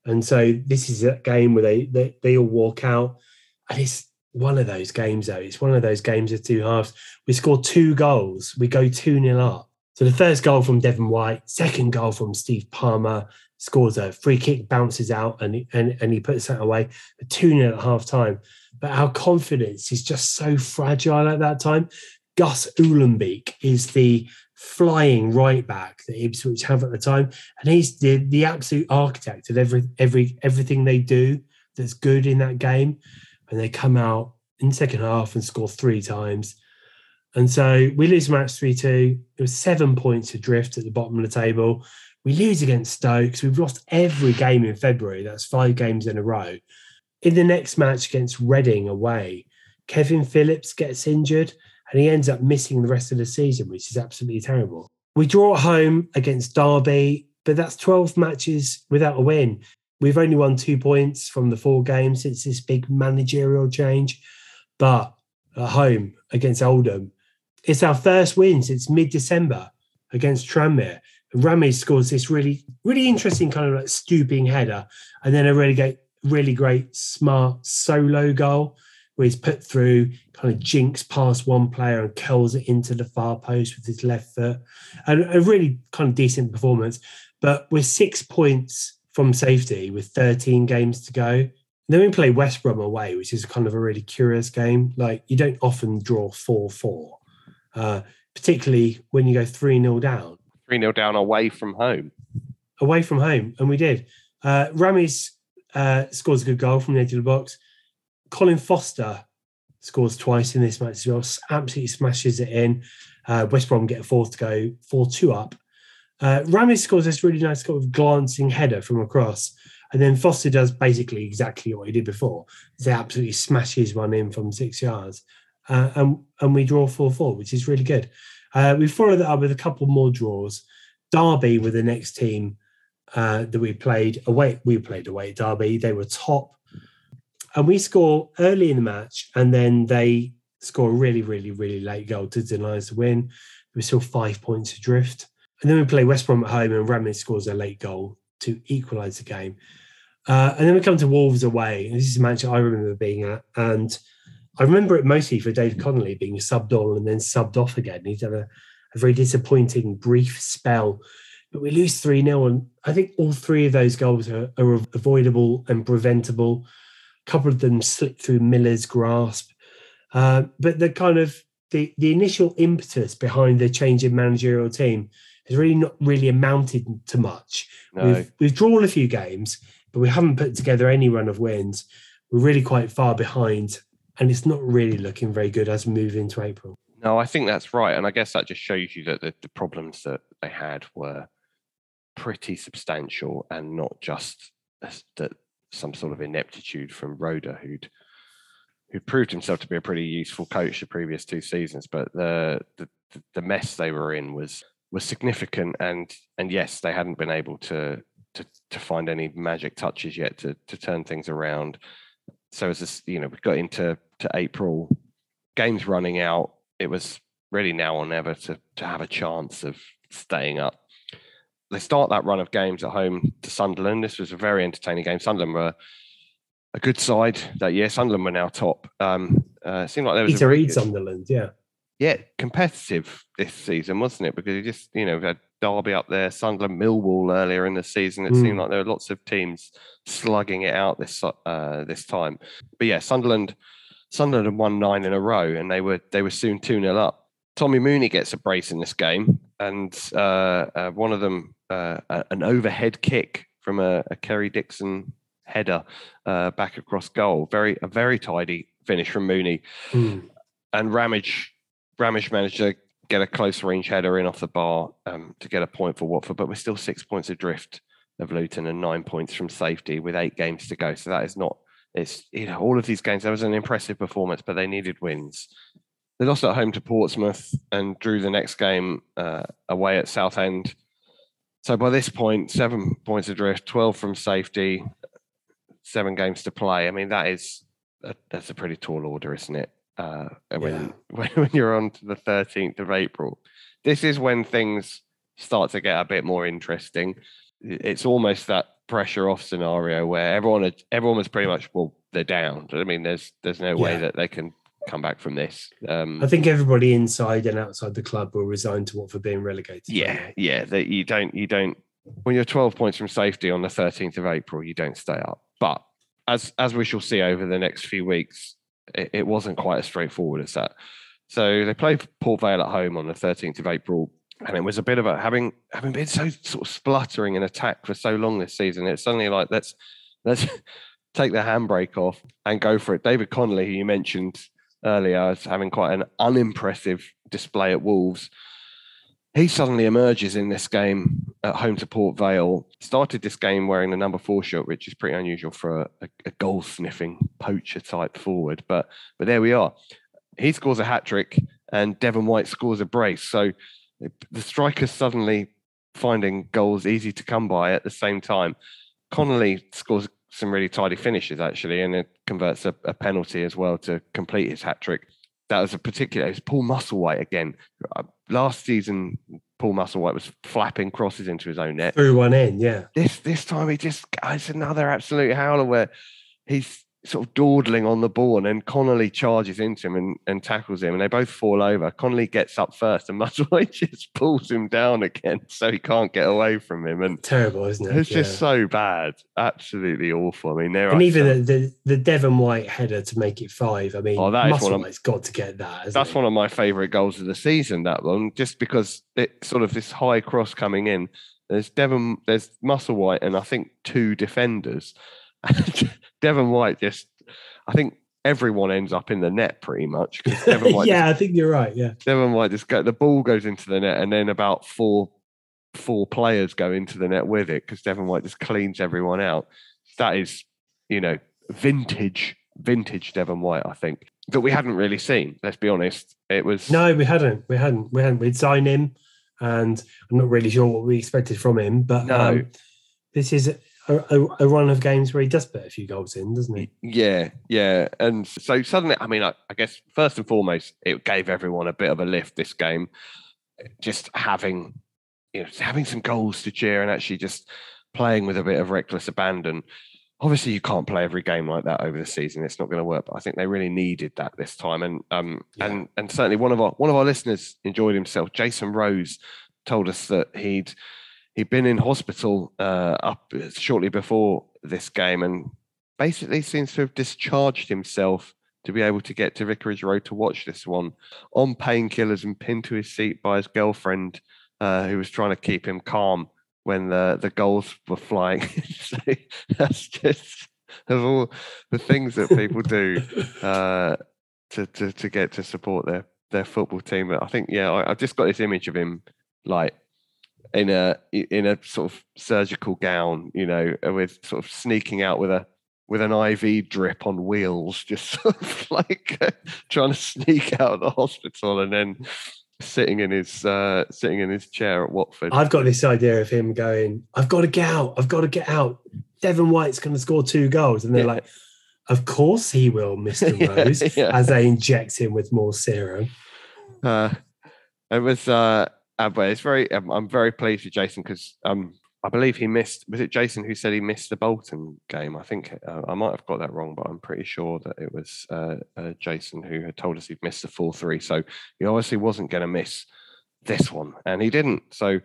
And so this is a game where they, they, they all walk out. And it's one of those games, though. It's one of those games of two halves. We score two goals. We go 2 nil up. So the first goal from Devon White, second goal from Steve Palmer, scores a free kick, bounces out, and and, and he puts that away. A 2 0 at half time. But our confidence is just so fragile at that time. Gus Uhlenbeek is the flying right back that Ipswich have at the time, and he's the, the absolute architect of every every everything they do that's good in that game. And they come out in the second half and score three times. And so we lose match 3 2. It was seven points adrift at the bottom of the table. We lose against Stokes. We've lost every game in February. That's five games in a row. In the next match against Reading away, Kevin Phillips gets injured and he ends up missing the rest of the season, which is absolutely terrible. We draw at home against Derby, but that's 12 matches without a win. We've only won two points from the four games since this big managerial change. But at home against Oldham, it's our first win since mid December against Tranmere. And scores this really, really interesting kind of like stooping header, and then a really great, really great, smart solo goal where he's put through, kind of jinks past one player and curls it into the far post with his left foot. And a really kind of decent performance. But we're six points from safety with 13 games to go. Then we play West Brom away, which is kind of a really curious game. Like you don't often draw 4 4, uh, particularly when you go 3 0 down. 3 0 down away from home. Away from home. And we did. Uh, Ramis uh, scores a good goal from the edge of the box. Colin Foster scores twice in this match as well. Absolutely smashes it in. Uh, West Brom get a fourth to go, 4 2 up. Uh, Ramis scores this really nice kind of glancing header from across. And then Foster does basically exactly what he did before. He absolutely smashes one in from six yards. Uh, and, and we draw 4 4, which is really good. Uh, we followed that up with a couple more draws. Derby were the next team uh, that we played away. We played away at Derby. They were top and we score early in the match, and then they score a really, really, really late goal to deny us the win. We're still five points adrift. And then we play West Brom at home, and Ramis scores a late goal to equalise the game. Uh, and then we come to Wolves away. And this is a match I remember being at. And I remember it mostly for Dave Connolly being subbed on and then subbed off again. He's had a, a very disappointing, brief spell. But we lose 3 0. And I think all three of those goals are, are avoidable and preventable. A couple of them slipped through Miller's grasp. Uh, but the kind of the, the initial impetus behind the change in managerial team has really not really amounted to much. No. We've, we've drawn a few games, but we haven't put together any run of wins. We're really quite far behind, and it's not really looking very good as we move into April. No, I think that's right. And I guess that just shows you that the, the problems that they had were pretty substantial and not just that some sort of ineptitude from Roeder, who'd who proved himself to be a pretty useful coach the previous two seasons. But the, the the mess they were in was was significant, and and yes, they hadn't been able to to to find any magic touches yet to to turn things around. So as this, you know, we got into to April, games running out. It was really now or never to to have a chance of staying up they start that run of games at home to Sunderland. This was a very entertaining game. Sunderland were a good side that year. Sunderland were now top. Um, uh, it seemed like there was Peter Reid Sunderland, yeah, yeah, competitive this season, wasn't it? Because you just you know we had Derby up there, Sunderland, Millwall earlier in the season. It mm. seemed like there were lots of teams slugging it out this uh, this time. But yeah, Sunderland Sunderland had won nine in a row, and they were they were soon two 0 up. Tommy Mooney gets a brace in this game, and uh, uh, one of them uh, an overhead kick from a, a Kerry Dixon header uh, back across goal. Very a very tidy finish from Mooney, mm. and Ramage Ramage managed to get a close range header in off the bar um, to get a point for Watford. But we're still six points adrift of Luton and nine points from safety with eight games to go. So that is not. It's you know all of these games. That was an impressive performance, but they needed wins. They lost at home to Portsmouth and drew the next game uh, away at Southend. So by this point, seven points adrift, 12 from safety, seven games to play. I mean, that is a, that's a pretty tall order, isn't it? Uh, when, yeah. when you're on to the 13th of April, this is when things start to get a bit more interesting. It's almost that pressure off scenario where everyone everyone was pretty much well they're down. I mean, there's there's no way that they can come back from this. Um, I think everybody inside and outside the club will resign to Watford being relegated. yeah, yeah, that you don't, you don't. When you're 12 points from safety on the 13th of April, you don't stay up. But as as we shall see over the next few weeks, it, it wasn't quite as straightforward as that. So they played Port Vale at home on the 13th of April, and it was a bit of a having having been so sort of spluttering in attack for so long this season. It's suddenly like let's let's take the handbrake off and go for it. David Connolly, who you mentioned earlier, as having quite an unimpressive display at Wolves. He suddenly emerges in this game at home to Port Vale. Started this game wearing the number four shirt, which is pretty unusual for a, a, goal sniffing poacher type forward. But but there we are. He scores a hat trick, and Devon White scores a brace. So the strikers suddenly finding goals easy to come by at the same time. Connolly scores some really tidy finishes actually, and it converts a, a penalty as well to complete his hat trick. That was a particular. It was Paul Musselwhite again. Uh, last season, Paul Musselwhite was flapping crosses into his own net. Threw one in, yeah. This this time he just it's another absolute howler where he's sort of dawdling on the ball and then Connolly charges into him and, and tackles him and they both fall over. Connolly gets up first and Musselwhite just pulls him down again so he can't get away from him. And Terrible, isn't it? it's just so bad. Absolutely awful. I mean, there and even some- the, the the Devon White header to make it five. I mean, oh, that Musselwhite's got to get that. that's he? one of my favourite goals of the season. That one, just because it sort of this high cross coming in. There's Devon, there's Musselwhite, and I think two defenders. Devon White just, I think everyone ends up in the net pretty much. Devon White, yeah, I think you're right. Yeah, just, Devon White just go, the ball goes into the net, and then about four, four players go into the net with it because Devon White just cleans everyone out. That is, you know, vintage, vintage Devon White. I think that we hadn't really seen. Let's be honest. It was no, we hadn't, we hadn't, we hadn't. We'd sign him, and I'm not really sure what we expected from him. But No. um, this is a, a, run of games where he does put a few goals in, doesn't he? Yeah, yeah. And so suddenly, I mean, I, I guess first and foremost, it gave everyone a bit of a lift this game. Just having, you know, having some goals to cheer and actually just playing with a bit of reckless abandon. Obviously, you can't play every game like that over the season. It's not going to work. But I think they really needed that this time. And um, Yeah. and and certainly one of our one of our listeners enjoyed himself. Jason Rose told us that he'd he'd been in hospital uh, up shortly before this game and basically seems to have discharged himself to be able to get to Vicarage Road to watch this one on painkillers and pinned to his seat by his girlfriend, uh, who was trying to keep him calm when the, the goals were flying. so that's just of all the things that people do uh, to, to to get to support their their football team. But I think yeah, I, I've just got this image of him like in a in a sort of surgical gown, you know, uh, with sort of sneaking out with a with an IV drip on wheels, just sort of like uh, trying to sneak out of the hospital and then sitting in his uh, sitting in his chair at Watford. I've got this idea of him going, I've got to get out. I've got to get out. Devon White's going to score two goals. And they're Yeah. like, of course he will, Mr. Yeah, Rose, yeah. as they inject him with more serum. Uh, it was, uh, uh, but it's very. I'm, I'm very pleased with Jason because um, I believe he missed. Was it Jason who said he missed the Bolton game? I think uh, I might have got that wrong, but I'm pretty sure that it was uh, uh, Jason who had told us he'd missed the four three. So he obviously wasn't going to miss this one, and he didn't. So,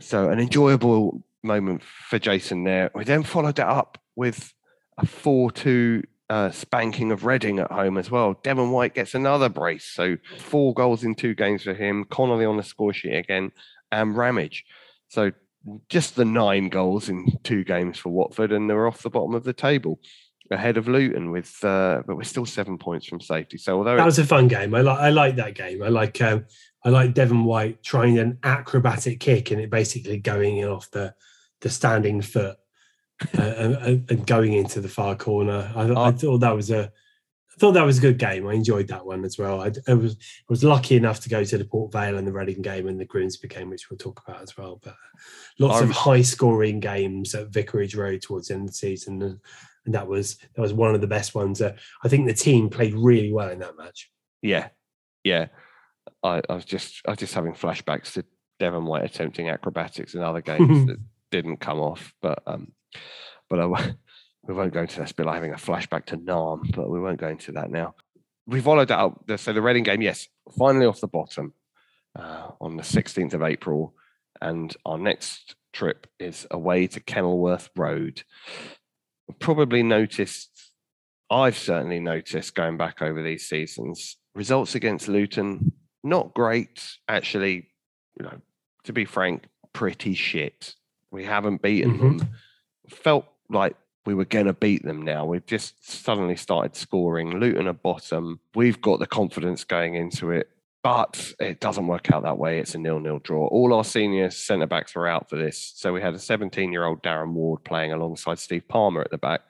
so an enjoyable moment for Jason there. We then followed it up with a four two uh, spanking of Reading at home as well. Devon White gets another brace. So four goals in two games for him. Connolly on the score sheet again, and Ramage. So just the nine goals in two games for Watford, and they're off the bottom of the table. Ahead of Luton with, uh, but we're still seven points from safety. So although That was a fun game. I like I like that game. I like um, I like Devon White trying an acrobatic kick and it basically going in off the the standing foot uh, and, and going into the far corner. I, I Oh. thought that was a I thought that was a good game. I enjoyed that one as well. I, I was I was lucky enough to go to the Port Vale and the Reading game and the Grimsby game, which we'll talk about as well. But lots of high scoring games at Vicarage Road towards the end of the season, and, and that was that was one of the best ones. Uh, I think the team played really well in that match. Yeah, yeah. I, I was just I was just having flashbacks to Devon White attempting acrobatics in other games that didn't come off. But um, but I, we won't go into this bit like having a flashback to Nam, but we won't go into that now. we followed that up. So the Reading game, yes, finally off the bottom uh, on the 16th of April. And our next trip is away to Kenilworth Road. Probably noticed, I've certainly noticed going back over these seasons, results against Luton, not great. Actually, you know, to be frank, pretty shit. We haven't beaten Mhm. them. Felt like we were going to beat them now. We've just suddenly started scoring. Luton are bottom. We've got the confidence going into it, but it doesn't work out that way. It's a nil-nil draw. All our senior centre backs were out for this, so we had a 17-year-old Darren Ward playing alongside Steve Palmer at the back.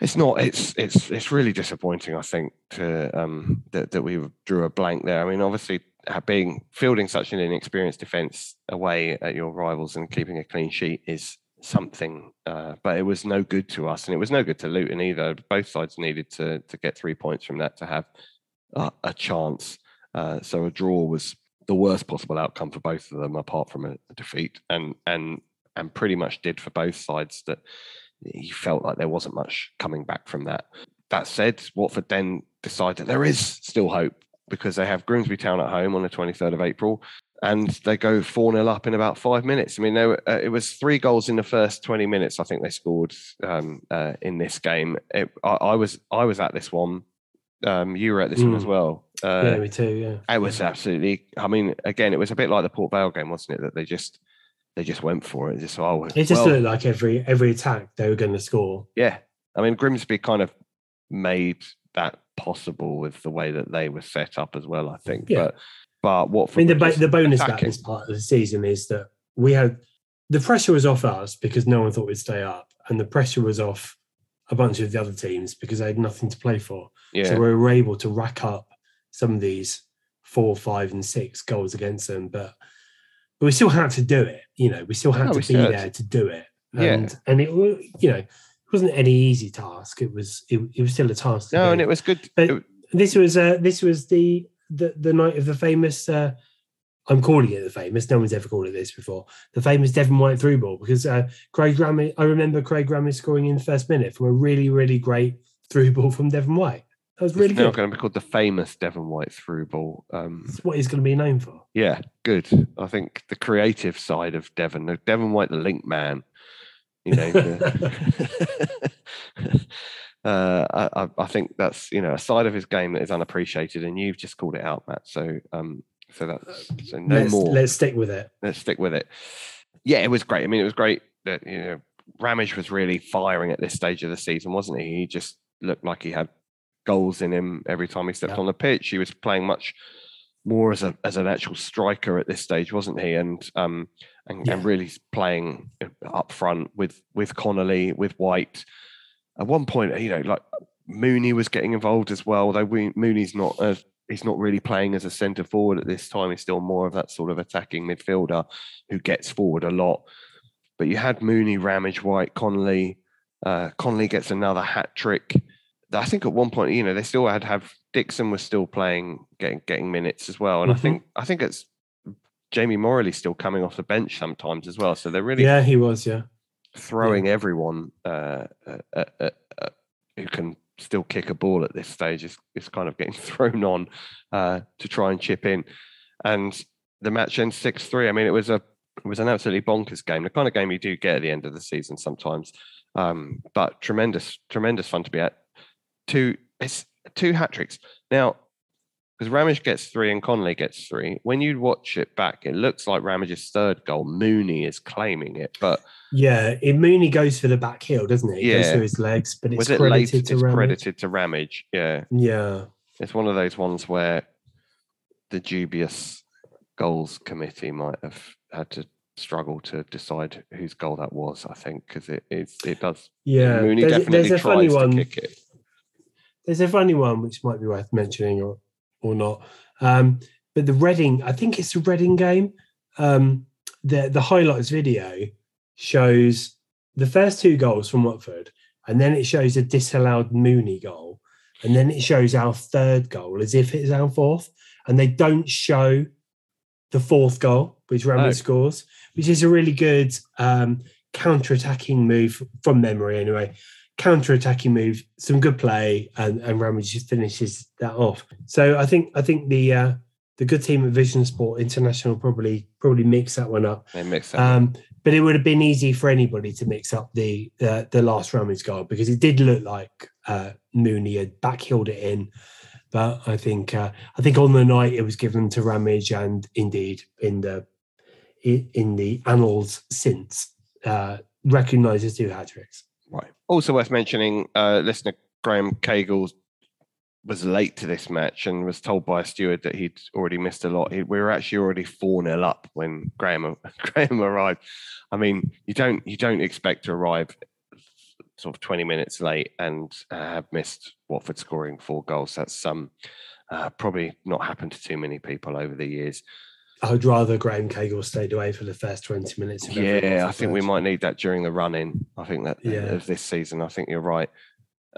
It's not. It's it's it's really disappointing. I think to um, that that we drew a blank there. I mean, obviously, being fielding such an inexperienced defence away at your rivals and keeping a clean sheet is something, uh, but it was no good to us, and it was no good to Luton either. Both sides needed to to get three points from that to have a, a chance. Uh, so a draw was the worst possible outcome for both of them, apart from a, a defeat, and and and pretty much did for both sides that he felt like there wasn't much coming back from that. That said, Watford then decided there is still hope because they have Grimsby Town at home on the 23rd of April and they go 4 0 up in about five minutes. I mean, they were, uh, it was three goals in the first 20 minutes, I think they scored um, uh, in this game. It, I, I was I was at this one. Um, you were at this one as Mm. well. Uh, yeah, me too. Yeah. it was absolutely. I mean, again, it was a bit like the Port Vale game, wasn't it? That they just they just went for it. Just oh, It just looked like every every attack they were going to score. yeah. I mean, Grimsby kind of made that possible with the way that they were set up as well. I think, Yeah. but but what I mean, the, bo- the bonus about this part of the season is that we had the pressure was off us because no one thought we'd stay up, and the pressure was off a bunch of the other teams because they had nothing to play for. yeah, So we were able to rack up some of these four, five, and six goals against them, but but we still had to do it. You know, we still had No, to be had there to do it, Yeah. and and it you know it wasn't any easy task. It was it, it was still a task. to no, and it was good. But- it- this was uh, this was the, the the night of the famous. Uh, I'm calling it the famous. No one's ever called it this before. The famous Devon White through ball because uh, Craig Ramage. I remember Craig Ramage scoring in the first minute from a really really great through ball from Devon White. That was really it's now good. going to be called the famous Devon White through ball. Um, That's what he's going to be known for. yeah, good. I think the creative side of Devon, the Devon White, the link man. You know, the- uh, I, I- think that's you know a side of his game that is unappreciated, and you've just called it out, Matt. So, um, so that's so no let's, more. let's stick with it. let's stick with it. Yeah, it was great. I mean, it was great that you know Ramage was really firing at this stage of the season, wasn't he? He just looked like he had goals in him every time he stepped Yeah. on the pitch. He was playing much more as a as an actual striker at this stage, wasn't he? And um and, and really playing up front with with Connolly, with White. At one point, you know, like Mooney was getting involved as well. Though we, Mooney's not a he's not really playing as a centre forward at this time. He's still more of that sort of attacking midfielder who gets forward a lot. But you had Mooney, Ramage, White, Connolly. Uh, Connolly gets another hat trick. I think at one point, you know, they still had have Dixon was still playing, getting getting minutes as well. And Mhm. I think I think it's Jamie Moralee still coming off the bench sometimes as well. So they're really Yeah, he was. Yeah, throwing everyone uh, uh, uh, uh, uh, who can still kick a ball at this stage is, is kind of getting thrown on uh, to try and chip in. And the match ends six three. I mean, it was a it was an absolutely bonkers game, the kind of game you do get at the end of the season sometimes. Um, but tremendous, tremendous fun to be at. Two it's two hat tricks now. Because Ramage gets three and Connolly gets three. When you watch it back, it looks like Ramage's third goal. Mooney is claiming it, but yeah. It, Mooney goes for the back heel, doesn't it? He goes Yeah. through his legs, but it's it credited It's to Ramage. credited to Ramage. Yeah, Yeah, it's one of those ones where the dubious goals committee might have had to struggle to decide whose goal that was. I think because it is it does. yeah. Mooney There's, definitely there's a funny tries to one. kick it. There's a funny one which might be worth mentioning or or not. Um, but the Reading, I think it's the Reading game. Um, the the highlights video shows the first two goals from Watford, and then it shows a disallowed Mooney goal, and then it shows our third goal as if it's our fourth, and they don't show the fourth goal, which Ramage Oh. scores, which is a really good um, counter-attacking move from memory anyway counter-attacking move, some good play, and and Ramage just finishes that off. So I think I think the uh, the good team at Vision Sport International probably probably mix that one up. They mix that. Um, but it would have been easy for anybody to mix up the uh, the last Ramage goal because it did look like uh, Mooney had backheeled it in. But I think uh, I think on the night it was given to Ramage, and indeed in the in, the annals since uh, recognises two hat tricks. Also worth mentioning, uh, listener Graham Cagle was late to this match and was told by a steward that he'd already missed a lot. He, we were actually already four 0 up when Graham Graham arrived. I mean, you don't you don't expect to arrive sort of twenty minutes late and uh, have missed Watford scoring four goals. That's um uh, probably not happened to too many people over the years. I'd rather Graham Cagle stayed away for the first 20 minutes. Yeah, I think we might need that during the run in. I think that Yeah. of this season. I think you're right.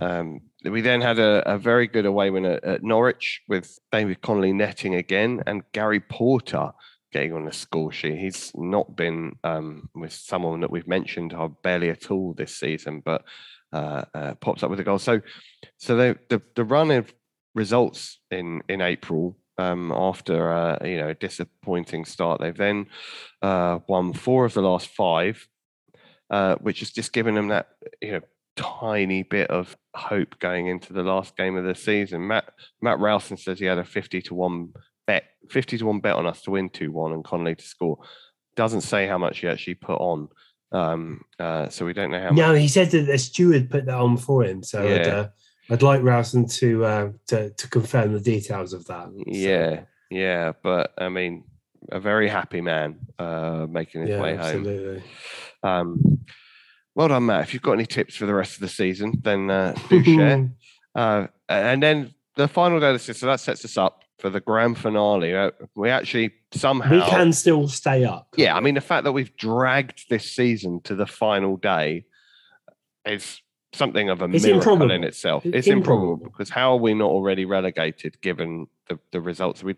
Um, we then had a, a very good away win at, at Norwich with David Connolly netting again and Gary Porter getting on the score sheet. He's not been um, with someone that we've mentioned uh, barely at all this season, but uh, uh, pops up with a goal. So, so the the, the run of results in in April um, after uh, you know a disappointing start. They've then uh, won four of the last five, uh, which has just given them that you know tiny bit of hope going into the last game of the season. Matt Matt Rowson says he had a fifty to one bet, fifty to one bet on us to win two one and Connolly to score. Doesn't say how much he actually put on. Um, uh, so we don't know how much. No, he said that the steward put that on for him. So Yeah. I'd like Rowson to, uh, to to confirm the details of that. So, Yeah, yeah, but I mean, a very happy man uh, making his yeah, way home. absolutely. Um, well done, Matt. If you've got any tips for the rest of the season, then uh, do share. Uh, and then the final day of the season, so that sets us up for the grand finale. Uh, we actually somehow, we can still stay up. yeah. I mean, the fact that we've dragged this season to the final day is something of a It's miracle in itself. It's It's improbable improbable. because how are we not already relegated given the, the results? We,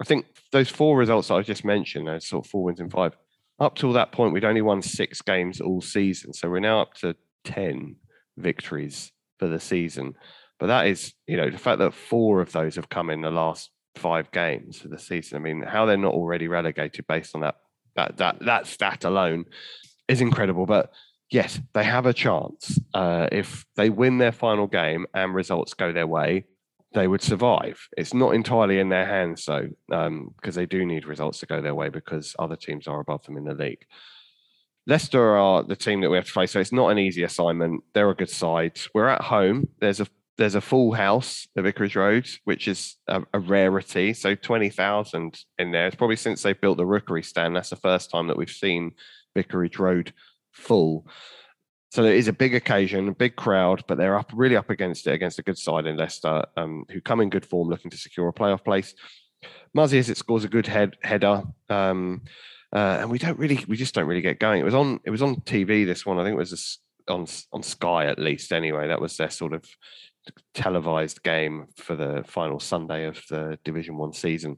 I think those four results that I just mentioned, those sort of four wins in five, up till that point, we'd only won six games all season. So we're now up to 10 victories for the season. But that is, you know, the fact that four of those have come in the last five games of the season. I mean, how they're not already relegated based on that that that that stat alone is incredible. But yes, they have a chance. Uh, if they win their final game and results go their way, they would survive. It's not entirely in their hands, though, because they do need results to go their way because other teams are above them in the league. Leicester are the team that we have to face, so it's not an easy assignment. They're a good side. We're at home. There's a there's a full house at Vicarage Road, which is a, a rarity. So twenty thousand in there. It's probably since they built the Rookery stand. That's the first time that we've seen Vicarage Road full. So it is a big occasion, a big crowd, but they're up really up against it against a good side in Leicester, um, who come in good form, looking to secure a playoff place. Muzzy Izzet scores a good head header, um, uh, and we don't really, we just don't really get going. It was on, it was on TV. This one, I think, it was a on on Sky at least. Anyway, that was their sort of televised game for the final Sunday of the Division One season.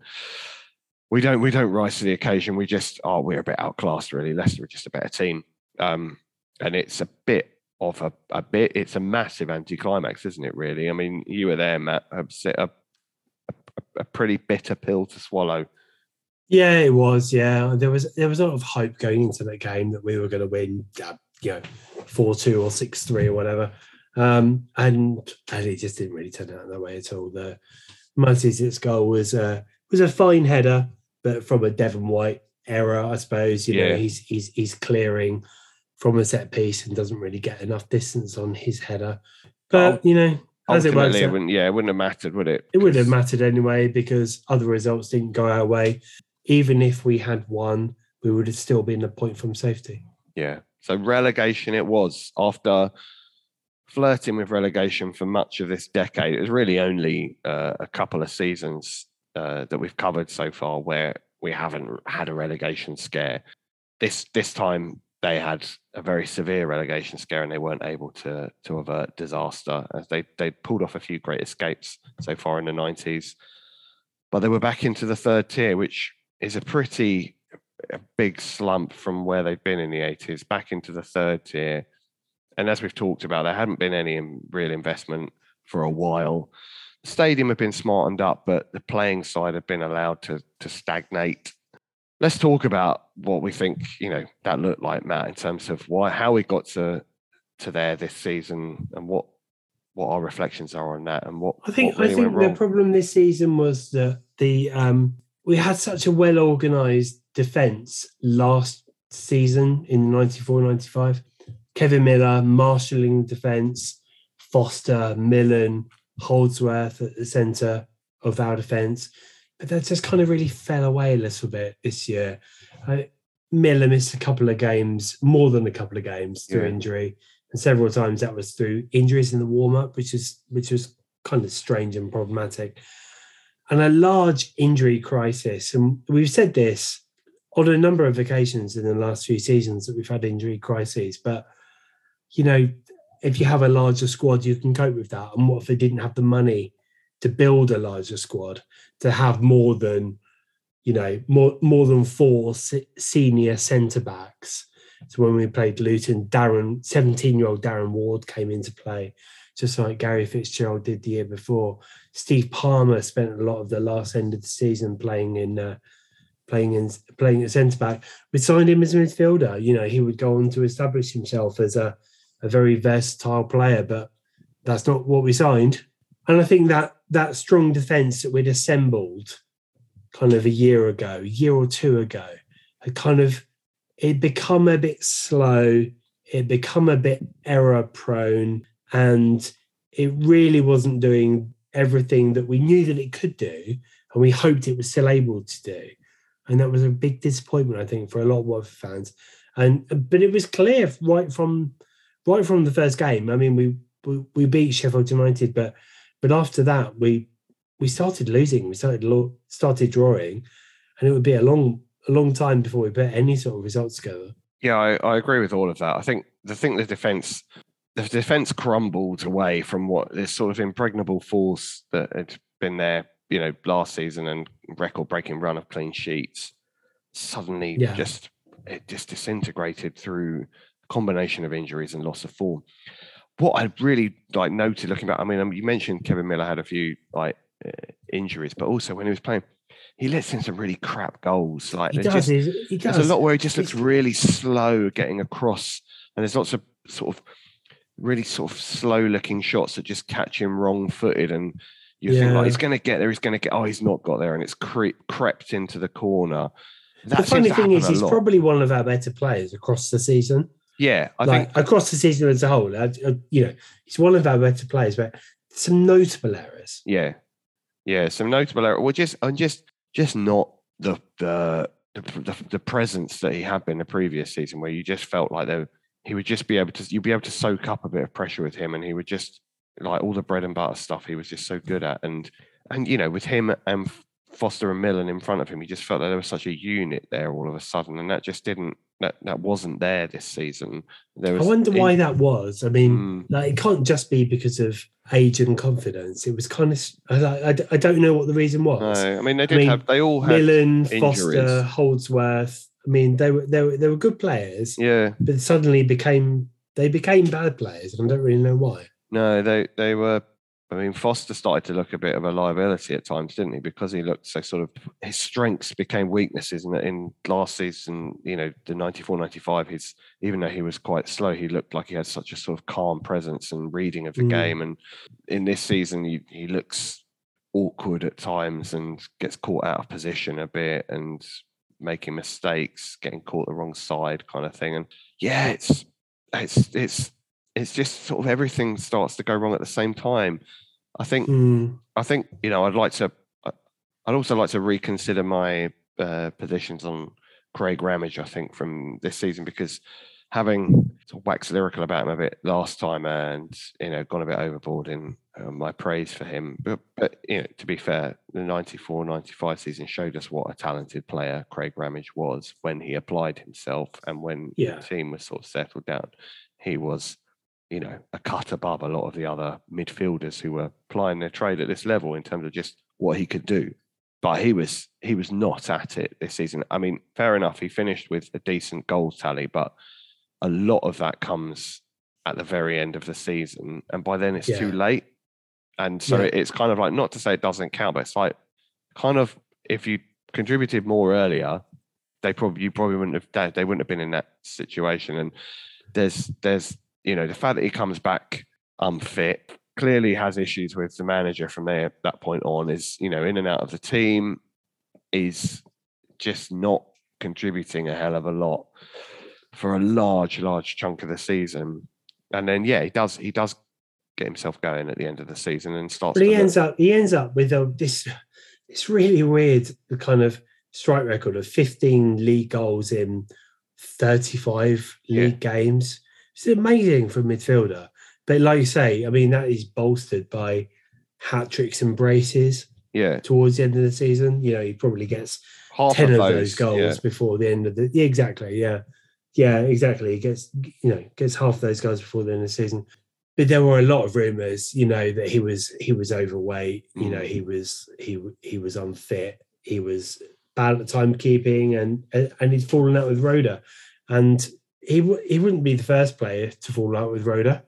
We don't, we don't rise to the occasion. We just, oh, we're a bit outclassed, really. Leicester are just a better team. Um, and it's a bit of a, a bit it's a massive anticlimax isn't it really i mean you were there matt a, a, a, pretty bitter pill to swallow Yeah, it was. Yeah, there was there was a lot of hope going into that game that we were going to win, uh, you know, four two or six three or whatever, um, and and it just didn't really turn out that way at all. The Mansiz's goal was a was a fine header, but from a Devon White error, I suppose. You Yeah. know, he's he's he's clearing from a set piece and doesn't really get enough distance on his header. But you know, as it works, it wouldn't yeah it wouldn't have mattered would it it would have mattered anyway because other results didn't go our way. Even if we had won, we would have still been a point from safety. Yeah. So relegation it was after flirting with relegation for much of this decade. It was really only uh, a couple of seasons uh, that we've covered so far where we haven't had a relegation scare. This this time they had a very severe relegation scare and they weren't able to to avert disaster as they they pulled off a few great escapes so far in the 90s. But they were back into the third tier, which is a pretty a big slump from where they've been in the 80s back into the third tier and as we've talked about, there hadn't been any real investment for a while. The stadium had been smartened up, but the playing side had been allowed to to stagnate. Let's talk about what we think you know that looked like, Matt, in terms of why how we got to to there this season and what what our reflections are on that and what I think what really I think the problem this season was that the um, we had such a well organized defense last season in 94 95 Kevin Miller marshalling defense. Foster Millen Holdsworth at the center of our defense but that just kind of really fell away a little bit this year uh, Miller missed a couple of games more than a couple of games through Yeah. injury and several times that was through injuries in the warm up which is which was kind of strange and problematic and a large injury crisis. And we've said this on a number of occasions in the last few seasons that we've had injury crises. But, you know, if you have a larger squad, you can cope with that. And what if they didn't have the money to build a larger squad, to have more than, you know, more, more than four se- senior centre backs? So when we played Luton, Darren, 17 year old Darren Ward came into play, just like Gary Fitzgerald did the year before. Steve Palmer spent a lot of the last end of the season playing in uh, playing in playing at centre back. We signed him as a midfielder. You know, he would go on to establish himself as a, a very versatile player, but that's not what we signed. And I think that that strong defence that we'd assembled kind of a year ago, year or two ago, had kind of it become a bit slow, it become a bit error prone, and it really wasn't doing everything that we knew that it could do, and we hoped it was still able to do. And that was a big disappointment, I think, for a lot of Watford fans. And but it was clear right from right from the first game. I mean, we we, we beat Sheffield United, but but after that, we we started losing. We started lo- started drawing, and it would be a long a long time before we put any sort of results together. Yeah, I, I agree with all of that. I think the thing the defense the defense crumbled away from what this sort of impregnable force that had been there, you know, last season and record breaking run of clean sheets. Suddenly Yeah. just it just disintegrated through a combination of injuries and loss of form. What I really like noted looking back, I mean, um, you mentioned Kevin Miller had a few like uh, injuries, but also when he was playing, he lets in some really crap goals. Like He does. just- he, he there's a lot where he just looks really slow getting across, and there's lots of sort of really sort of slow looking shots that just catch him wrong footed, and you think like he's going to get there, he's going to get. Oh, he's not got there, and it's cre- crept into the corner. That the funny thing is, he's lot. probably one of our better players across the season. Yeah, I like think across the season as a whole. I, I- you know, he's one of our better players, but some notable errors. yeah, yeah, some notable errors. Well, just and just just not the the the, the, the presence that he had been the previous season, where you just felt like there he would just be able to you'd be able to soak up a bit of pressure with him, and he would just like all the bread and butter stuff he was just so good at, and and you know with him and Foster and Millen in front of him, he just felt that there was such a unit there all of a sudden, and that just didn't that that wasn't there this season. There I wonder why in- that was. I mean, Mm, like it can't just be because of age and confidence. It was kind of I, I, I don't know what the reason was. no, I mean they did mean, have they all had Millen, injuries. Foster, Holdsworth. I mean, they were they were they were good players, yeah but suddenly became they became bad players, and I don't really know why. No, they they were. I mean, Foster started to look a bit of a liability at times, didn't he? Because he looked so sort of his strengths became weaknesses. And in last season, you know, the 94 95, he's even though he was quite slow, he looked like he had such a sort of calm presence and reading of the Mm. game. And in this season, he, he looks awkward at times and gets caught out of position a bit and making mistakes, getting caught the wrong side, kind of thing. And yeah, it's it's it's it's just sort of everything starts to go wrong at the same time. I think Mm, I think you know I'd like to I'd also like to reconsider my uh, positions on Craig Ramage. I think from this season because having sort of waxed lyrical about him a bit last time and you know gone a bit overboard in uh, my praise for him, but but you know to be fair, the 94-95 season showed us what a talented player Craig Ramage was when he applied himself and when Yeah. the team was sort of settled down. He was you know, a cut above a lot of the other midfielders who were plying their trade at this level in terms of just what he could do. But he was he was not at it this season. I mean, fair enough, he finished with a decent goal tally, but a lot of that comes at the very end of the season, and by then it's too late. And so Yeah. it's kind of like not to say it doesn't count, but it's like kind of if you contributed more earlier, they probably you probably wouldn't have they wouldn't have been in that situation. And there's there's you know the fact that he comes back unfit clearly has issues with the manager from there at that point on is you know in and out of the team is just not contributing a hell of a lot for a large large chunk of the season and then yeah he does he does get himself going at the end of the season and starts But he ends up he ends up with uh, this this really weird the kind of strike record of 15 league goals in 35 Yeah. league games. It's amazing for a midfielder. But like you say, I mean that is bolstered by hat tricks and braces yeah towards the end of the season. You know, he probably gets half 10 of those, those goals yeah. before the end of the yeah, exactly yeah yeah exactly he gets you know gets half of those goals before the end of the season but there were a lot of rumors you know that he was he was overweight you know Mm. he was he he was unfit he was bad at timekeeping and and he's fallen out with Roeder and he w- he wouldn't be the first player to fall out with Roeder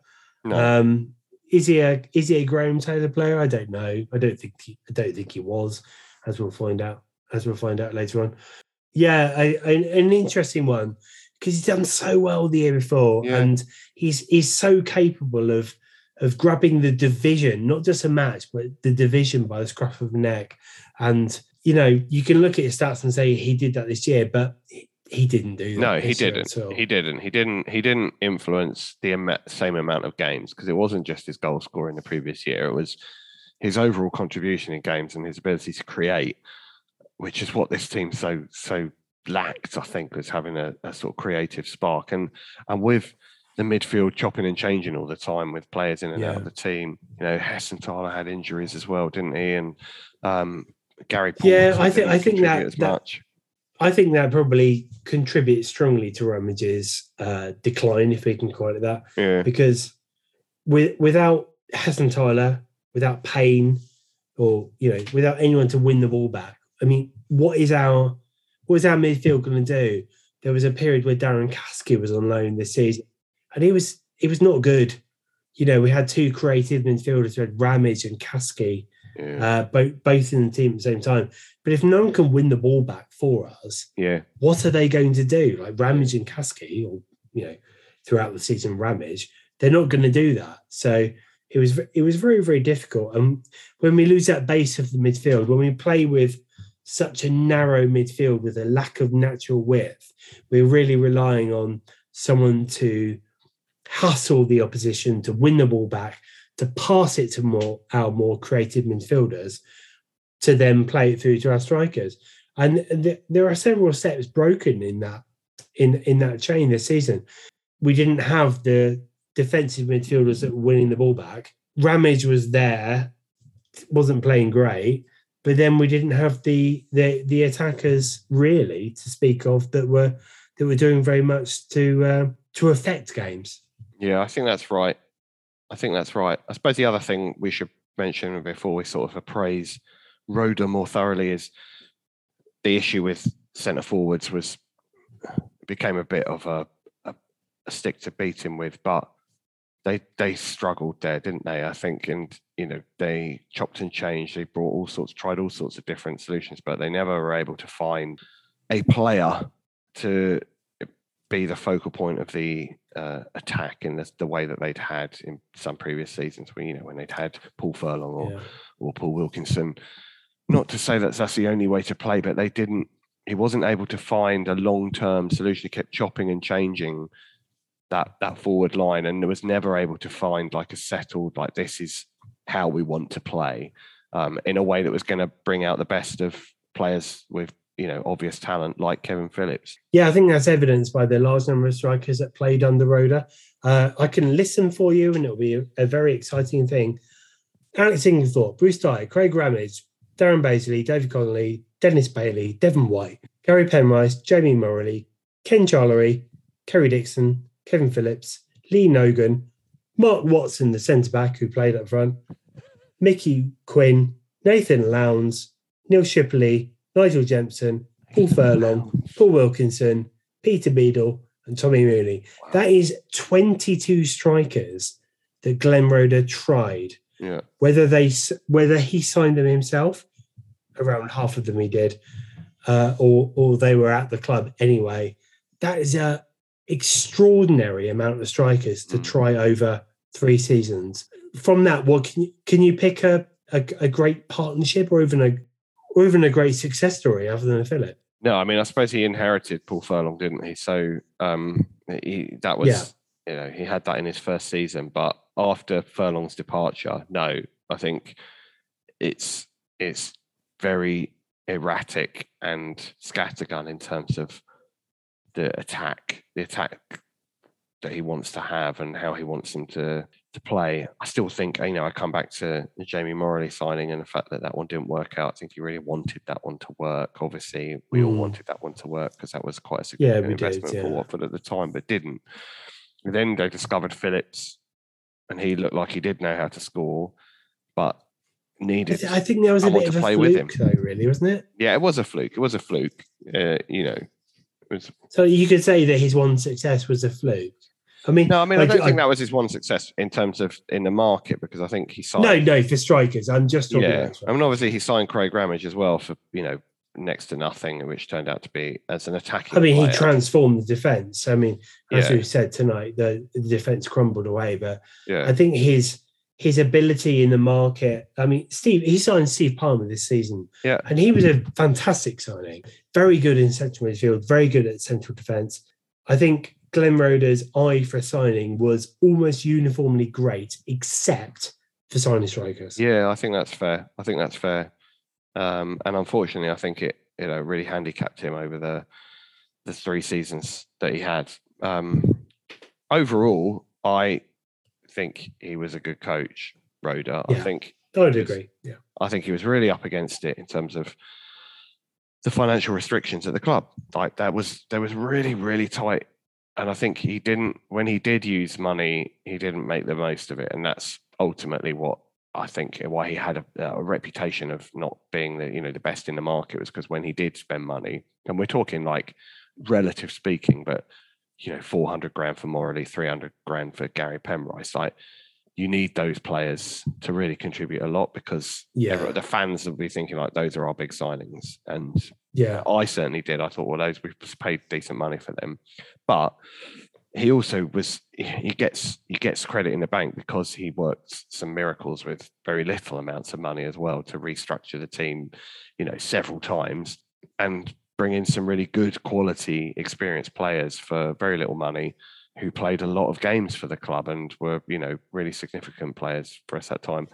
no. um, is he a is he a Graham Taylor player? I don't know. I don't think he, I don't think he was, as we'll find out as we'll find out later on. Yeah, a, a- an interesting one because he's done so well the year before, Yeah. and he's he's so capable of of grabbing the division, not just a match, but the division by the scruff of the neck. And you know, you can look at his stats and say he did that this year, but he, didn't do that. No, he didn't. He didn't. He didn't. He didn't influence the same amount of games because it wasn't just his goal scoring the previous year. It was his overall contribution in games and his ability to create, which is what this team so so lacked. I think was having a, a sort of creative spark and and with the midfield chopping and changing all the time with players in and out of the team. You know, Hessenthaler had injuries as well, didn't he? And um, Gary Paul. Yeah, I think- I think that- as that- much. I think that probably contributes strongly to Ramage's uh, decline, if we can call it that, Yeah, because with, without Hessenthaler, without Payne, or you know, without anyone to win the ball back, I mean, what is our what is our midfield going to do? There was a period where Darren Caskey was on loan this season, and he was he was not good. You know, we had two creative midfielders, we had Ramage and Caskey, yeah, uh, both both in the team at the same time. But if no one can win the ball back for us, yeah. what are they going to do? Like Ramage and Caskey, or you know, throughout the season, Ramage, they're not going to do that. So it was it was very very difficult. And when we lose that base of the midfield, when we play with such a narrow midfield with a lack of natural width, we're really relying on someone to hustle the opposition to win the ball back, to pass it to more our more creative midfielders, to then play it through to our strikers and th- there are several steps broken in that in in that chain this season. We didn't have the defensive midfielders that were winning the ball back. Ramage was there, wasn't playing great, but then we didn't have the the the attackers really to speak of that were that were doing very much to uh, to affect games. Yeah, I think that's right. I think that's right. I suppose the other thing we should mention before we sort of appraise Roeder more thoroughly is the issue with centre forwards was became a bit of a, a, a stick to beat him with, but they they struggled there, didn't they? I think, and you know they chopped and changed. They brought all sorts, tried all sorts of different solutions, but they never were able to find a player to be the focal point of the uh, attack in the, the way that they'd had in some previous seasons. When you know when they'd had Paul Furlong or Yeah. or Paul Wilkinson. Not to say that that's the only way to play, but they didn't. He wasn't able to find a long-term solution. He kept chopping and changing that that forward line, and was never able to find like a settled like this is how we want to play um, in a way that was going to bring out the best of players with you know obvious talent like Kevin Phillips. Yeah, I think that's evidenced by the large number of strikers that played under Roeder. Uh, I can listen for you, and it'll be a, a very exciting thing. Alex Inglethorpe, Bruce Dyer, Craig Ramage, Darren Bazeley, David Connolly, Dennis Bailey, Devon White, Gary Penrice, Jamie Moralee, Ken Charlery, Kerry Dixon, Kevin Phillips, Lee Nogan, Mark Watson, the centre back who played up front, Mickey Quinn, Nathan Lowndes, Neil Shipperley, Nigel Jemson, Paul Furlong, Paul Wilkinson, Peter Beadle, and Tommy Mooney. That is 22 strikers that Glenn Roeder tried. Yeah. Whether they whether he signed them himself, around half of them he did, uh, or or they were at the club anyway. That is a extraordinary amount of strikers to Mm. try over three seasons. From that, what can you can you pick a, a a great partnership or even a or even a great success story other than Philip? No, I mean, I suppose he inherited Paul Furlong, didn't he? So um, he, that was, Yeah. you know, he had that in his first season. But after Furlong's departure, no, I think it's it's very erratic and scattergun in terms of the attack, the attack that he wants to have and how he wants them to to play. I still think, you know, I come back to the Jamie Moralee signing and the fact that that one didn't work out. I think he really wanted that one to work. Obviously, we all Mm. wanted that one to work because that was quite a Yeah, significant did, investment for. Watford at the time, but didn't. And then they discovered Phillips, and he looked like he did know how to score, but needed. I think there was a bit of a play with him. fluke, though, really, wasn't it? yeah, it was a fluke. It was a fluke. Uh, you know, it was So you could say that his one success was a fluke. I mean, No, I mean, I like, don't think that was his one success in terms of in the market because I think he signed. No, no, for strikers. I'm just talking yeah, about I mean, obviously he signed Craig Ramage as well for you know next to nothing, which turned out to be as an attacking. I mean, he transformed the defense. I mean, as Yeah. we've said tonight, the, the defense crumbled away. But Yeah, I think his his ability in the market. I mean, Steve, he signed Steve Palmer this season. Yeah. And he was a fantastic signing. Very good in central midfield, very good at central defense. I think Glenn Roeder's eye for signing was almost uniformly great, except for signing strikers. yeah, I think that's fair. I think that's fair. Um, and unfortunately, I think it you know really handicapped him over the the three seasons that he had. Um, overall, I think he was a good coach, Roeder. I think I would agree. Yeah. I think he was really up against it in terms of the financial restrictions at the club. Like that was there was really really tight, and I think he didn't when he did use money, he didn't make the most of it, and that's ultimately what I think why he had a, a reputation of not being the you know the best in the market was because when he did spend money, and we're talking like relative speaking, but you know, 400 grand for Moralee, 300 grand for Gary Penrice. Like, you need those players to really contribute a lot because Yeah. the fans will be thinking like those are our big signings. And Yeah. I certainly did. I thought, well, those we paid decent money for them, but he also was he gets he gets credit in the bank because he worked some miracles with very little amounts of money as well to restructure the team, you know, several times and bring in some really good quality experienced players for very little money who played a lot of games for the club and were you know really significant players for us at that time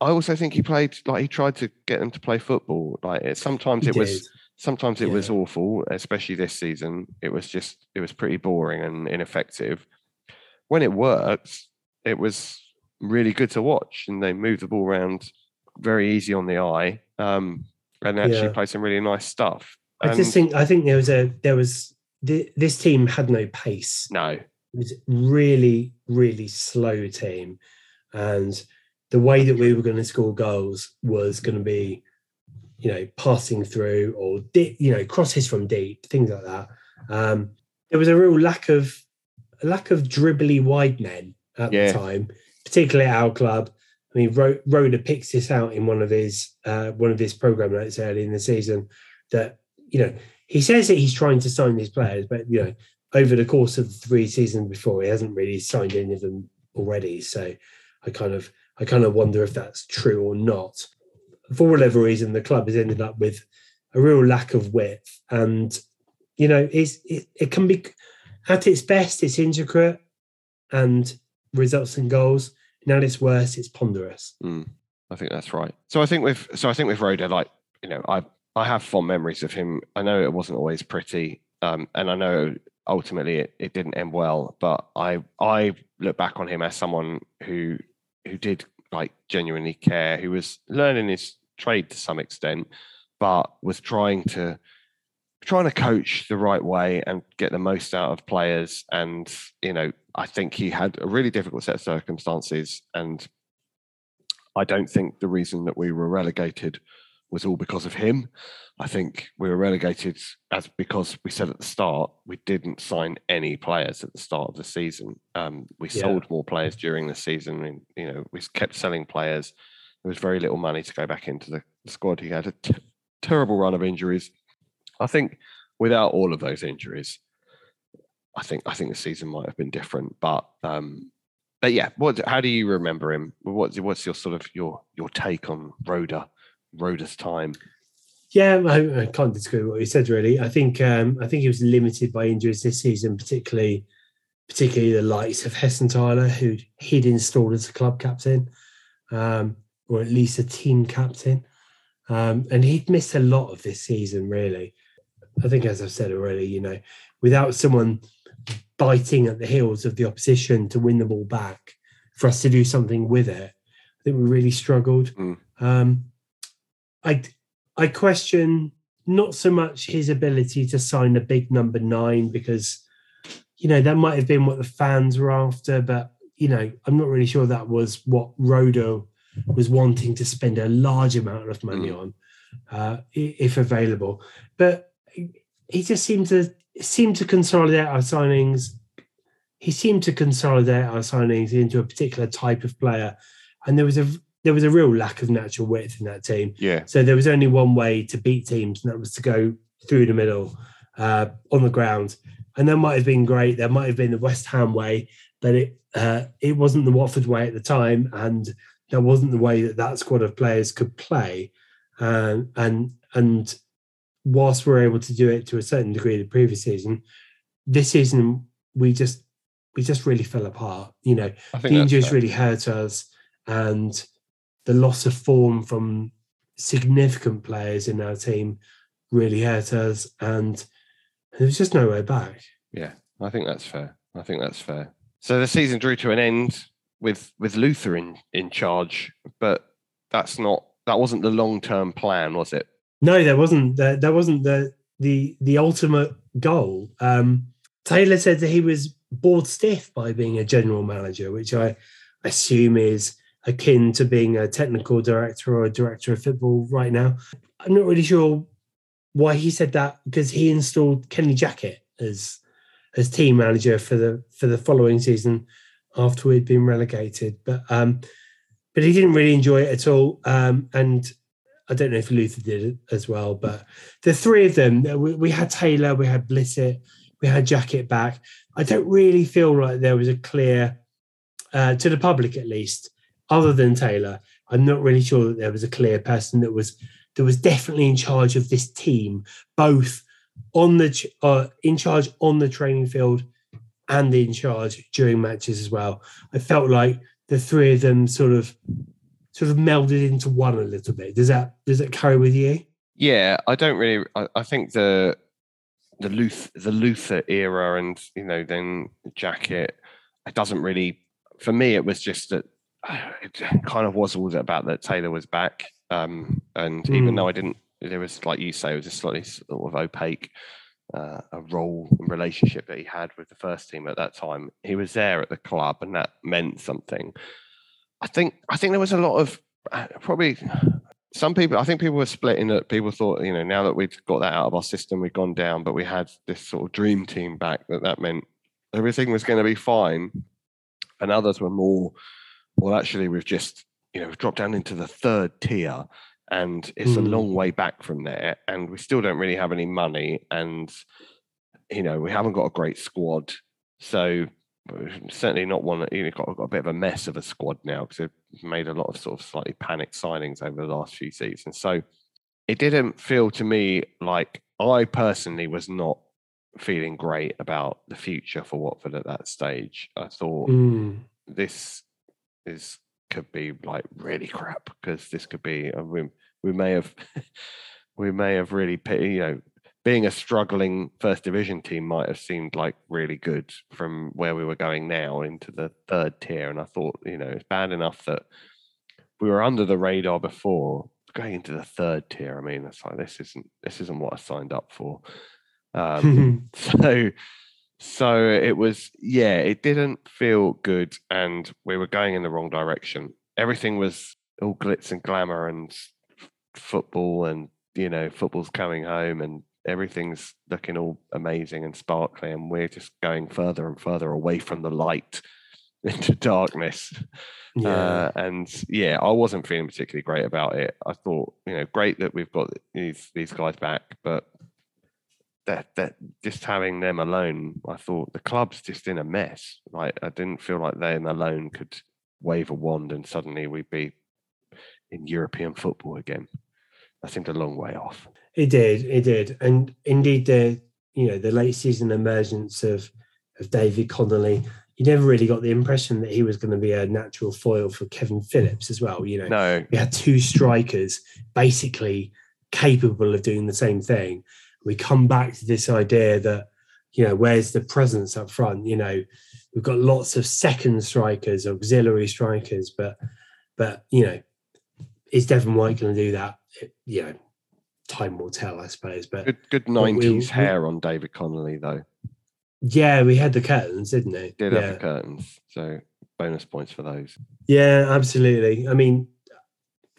I also think he played like he tried to get them to play football. Like it, sometimes He it was sometimes it was awful, especially this season. It was just it was pretty boring and ineffective. When it worked, it was really good to watch, and they moved the ball around very easy on the eye, um, and actually Yeah. played some really nice stuff. I just think I think there was a there was thi- this team had no pace. no, It was a really really slow team, and the way that we were going to score goals was going to be, you know, passing through or di- you know crosses from deep things like that. Um, there was a real lack of a lack of dribbly wide men at Yeah. the time, particularly at our club. I mean, Ro- Roeder picks this out in one of his uh, one of his program notes early in the season that you know he says that he's trying to sign these players, but you know over the course of the three seasons before, he hasn't really signed any of them already. So I kind of I kind of wonder if that's true or not. For whatever reason, the club has ended up with a real lack of width, and you know, it's it, it can be at its best, it's intricate and results in goals. And at its worst, it's ponderous. Mm, I think that's right. So I think with so I think with Roeder, like you know, I I have fond memories of him. I know it wasn't always pretty, um, and I know ultimately it, it didn't end well. But I I look back on him as someone who who did like genuinely care, who was learning his trade to some extent, but was trying to trying to coach the right way and get the most out of players. And you know, I think he had a really difficult set of circumstances, and I don't think the reason that we were relegated was all because of him. I think we were relegated as because we said at the start we didn't sign any players at the start of the season. Um, we Yeah. sold more players during the season, and you know we kept selling players. There was very little money to go back into the squad. He had a t- terrible run of injuries. I think without all of those injuries, I think I think the season might have been different. But um, but yeah, what? How do you remember him? What's what's your sort of your your take on Roeder, Roeder's time? Yeah, I, I can't disagree with what you said. Really, I think um, I think he was limited by injuries this season, particularly particularly the likes of Hessenthaler, who he'd installed as a club captain, um, or at least a team captain, um, and he'd missed a lot of this season. Really, I think, as I've said already, you know, without someone biting at the heels of the opposition to win the ball back, for us to do something with it, I think we really struggled. Mm. Um, I I question not so much his ability to sign a big number nine because you know that might have been what the fans were after, but you know I'm not really sure that was what Roeder was wanting to spend a large amount of money on, uh, if available. But he just seemed to seemed to consolidate our signings. He seemed to consolidate our signings into a particular type of player, and there was a there was a real lack of natural width in that team. Yeah, So there was only one way to beat teams, and that was to go through the middle uh, on the ground. And that might have been great. There might have been the West Ham way, but it uh, it wasn't the Watford way at the time, and that wasn't the way that that squad of players could play. Um, and and whilst we we're able to do it to a certain degree the previous season, this season we just we just really fell apart. You know, the injuries fair. really hurt us, and the loss of form from significant players in our team really hurt us, and there was just no way back. Yeah, I think that's fair. I think that's fair. So the season drew to an end with with Luther in in charge, but that's not that wasn't the long term plan, was it? No, there wasn't. There, there wasn't the the the ultimate goal. Um, Taylor said that he was bored stiff by being a general manager, which I assume is akin to being a technical director or a director of football right now. I'm not really sure why he said that because he installed Kenny Jackett as as team manager for the for the following season after we'd been relegated. But um, but he didn't really enjoy it at all. Um, and I don't know if Luther did as well, but the three of them, we, we had Taylor, we had Blissett, we had Jackett back. I don't really feel like there was a clear, uh, to the public at least, other than Taylor. I'm not really sure that there was a clear person that was that was definitely in charge of this team, both on the uh, in charge on the training field and in charge during matches as well. I felt like the three of them sort of sort of melded into one a little bit. Does that does that carry with you? Yeah, I don't really. I, I think the the Luther the Luther era, and you know, then Jackett. It doesn't really. For me, it was just that it kind of was all about that Taylor was back, um, and even Mm. though I didn't, there was like you say, it was a slightly sort of opaque. Uh, a role and relationship that he had with the first team at that time. He was there at the club, and that meant something. I think. I think there was a lot of uh, probably some people, I think people were splitting that people thought, you know, now that we'd got that out of our system, we'd gone down, but we had this sort of dream team back that that meant everything was going to be fine. And others were more, well, actually, we've just, you know, we've dropped down into the third tier and it's a Hmm. long way back from there. And we still don't really have any money. And, you know, we haven't got a great squad. So, certainly not one that you know, got, got a bit of a mess of a squad now because they've made a lot of sort of slightly panicked signings over the last few seasons. So it didn't feel to me like I personally was not feeling great about the future for Watford at that stage. I thought Mm. this is could be like really crap because this could be uh, we, we may have we may have really you know being a struggling first division team might have seemed like really good from where we were going now into the third tier and i thought you know it's bad enough that we were under the radar before going into the third tier. I mean it's like this isn't this isn't what i signed up for. Um so so it was yeah it didn't feel good and we were going in the wrong direction. Everything was all glitz and glamour and football and you know football's coming home and everything's looking all amazing and sparkly and we're just going further and further away from the light into darkness. Yeah. uh, and yeah i wasn't feeling particularly great about it. I thought you know great that we've got these these guys back but that that just having them alone i thought the club's just in a mess like i didn't feel like them alone could wave a wand and suddenly we'd be in european football again that seemed a long way off It did, it did, and indeed the you know the late season emergence of of David Connolly. You never really got the impression that he was going to be a natural foil for Kevin Phillips as well. You know, no we had two strikers basically capable of doing the same thing. We come back to this idea that you know where's the presence up front? You know, we've got lots of second strikers, auxiliary strikers, but but you know, is Devon White going to do that? It- you know, time will tell, I suppose. But good good But we- 90s we- hair on david connolly though yeah, we had the curtains, didn't it? did yeah. have the curtains so bonus points for those Yeah, absolutely. I mean,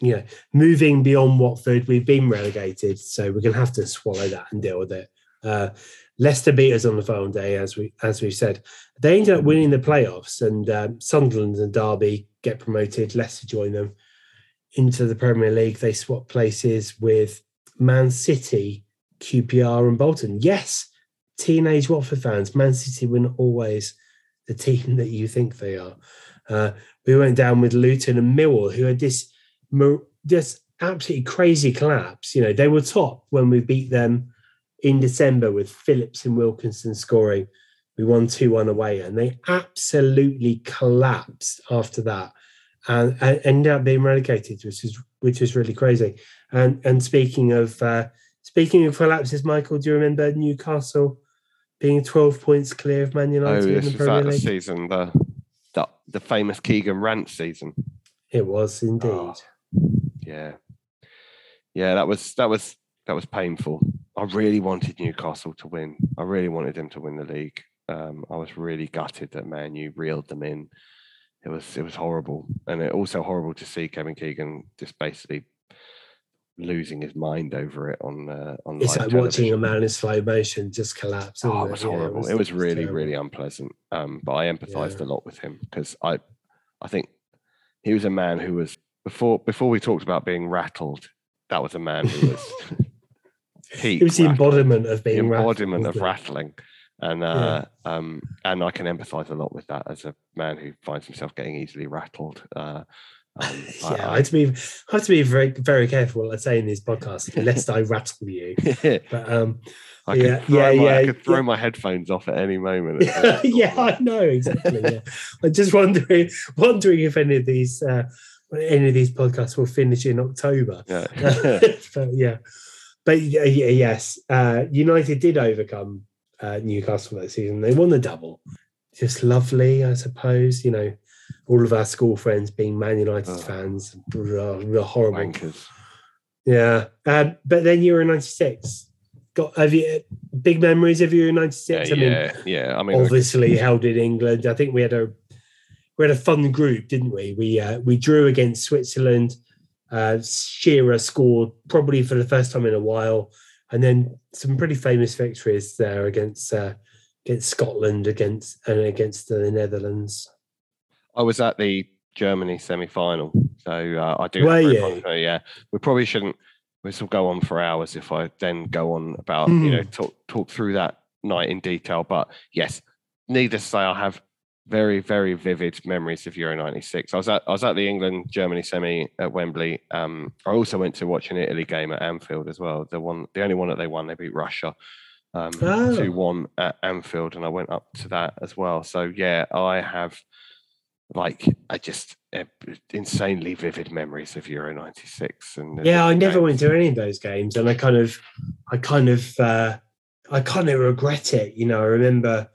you know, moving beyond Watford, we've been relegated, so we're going to have to swallow that and deal with it. Uh, Leicester beat us on the final day, as we as we said. They ended up winning the playoffs, and um, Sunderland and Derby get promoted. Leicester join them into the Premier League. They swap places with Man City, QPR, and Bolton. Yes, teenage Watford fans, Man City were not always the team that you think they are. Uh, we went down with Luton and Millwall, who had this this absolutely crazy collapse. You know, they were top when we beat them in December with Phillips and Wilkinson scoring. We won 2 1 away, and they absolutely collapsed after that and, and ended up being relegated, which is which is really crazy. And and speaking of uh, speaking of collapses, Michael, do you remember Newcastle being 12 points clear of Man oh United in this the was Premier that the League? season the, the the famous keegan rant season It was indeed. Oh. Yeah yeah that was that was that was painful i really wanted newcastle to win i really wanted them to win the league um, i was really gutted that man you reeled them in it was it was horrible and it also horrible to see kevin keegan just basically losing his mind over it on uh, on It's like watching a man in slow motion just collapse. Oh, it was Yeah, horrible. It was, really, terrible. really unpleasant. Um, but I empathized Yeah. a lot with him because I, I think he was a man who was before before we talked about being rattled. That was a man who was peak It was the rattled, embodiment of the being rattled, embodiment of wasn't rattling, and uh, um, and I can empathize a lot with that as a man who finds himself getting easily rattled. Uh, um, Yeah, I I- have to be I have to be very very careful what I say in these podcasts, lest I rattle you. But um, I could Yeah, throw, yeah, my, I could throw yeah. my headphones off at any moment. yeah, I know exactly. Yeah. I'm just wondering wondering if any of these uh, any of these podcasts will finish in October. yeah. but yeah, but yeah, yeah, yes, uh, United did overcome uh, Newcastle that season. They won the double. Just lovely, I suppose. You know, all of our school friends being Man United Oh. fans, real horrible. Wankers. Yeah, um, but then Euro '96. Got have you big memories of Euro Yeah, '96? I mean, yeah, yeah. I mean, obviously held in England. I think we had a we had a fun group, didn't we? We uh, we drew against Switzerland. Uh, Shearer scored probably for the first time in a while, and then some pretty famous victories there against uh, against Scotland, against and against the Netherlands. I was at the Germany semi-final, so uh, I do. Were you? yeah, we probably shouldn't. This will go on for hours if I then go on about you know Hmm. talk talk through that night in detail. But yes, needless to say, I have very very vivid memories of Euro '96. I was at I was at the England Germany semi at Wembley. Um, I also went to watch an Italy game at Anfield as well. The one, the only one that they won, they beat Russia. Um, Oh. two one at Anfield, and I went up to that as well. So yeah, I have like I just uh, insanely vivid memories of Euro '96. And Yeah, I never games. went to any of those games, and I kind of, I kind of, uh, I kind of regret it. You know, I remember,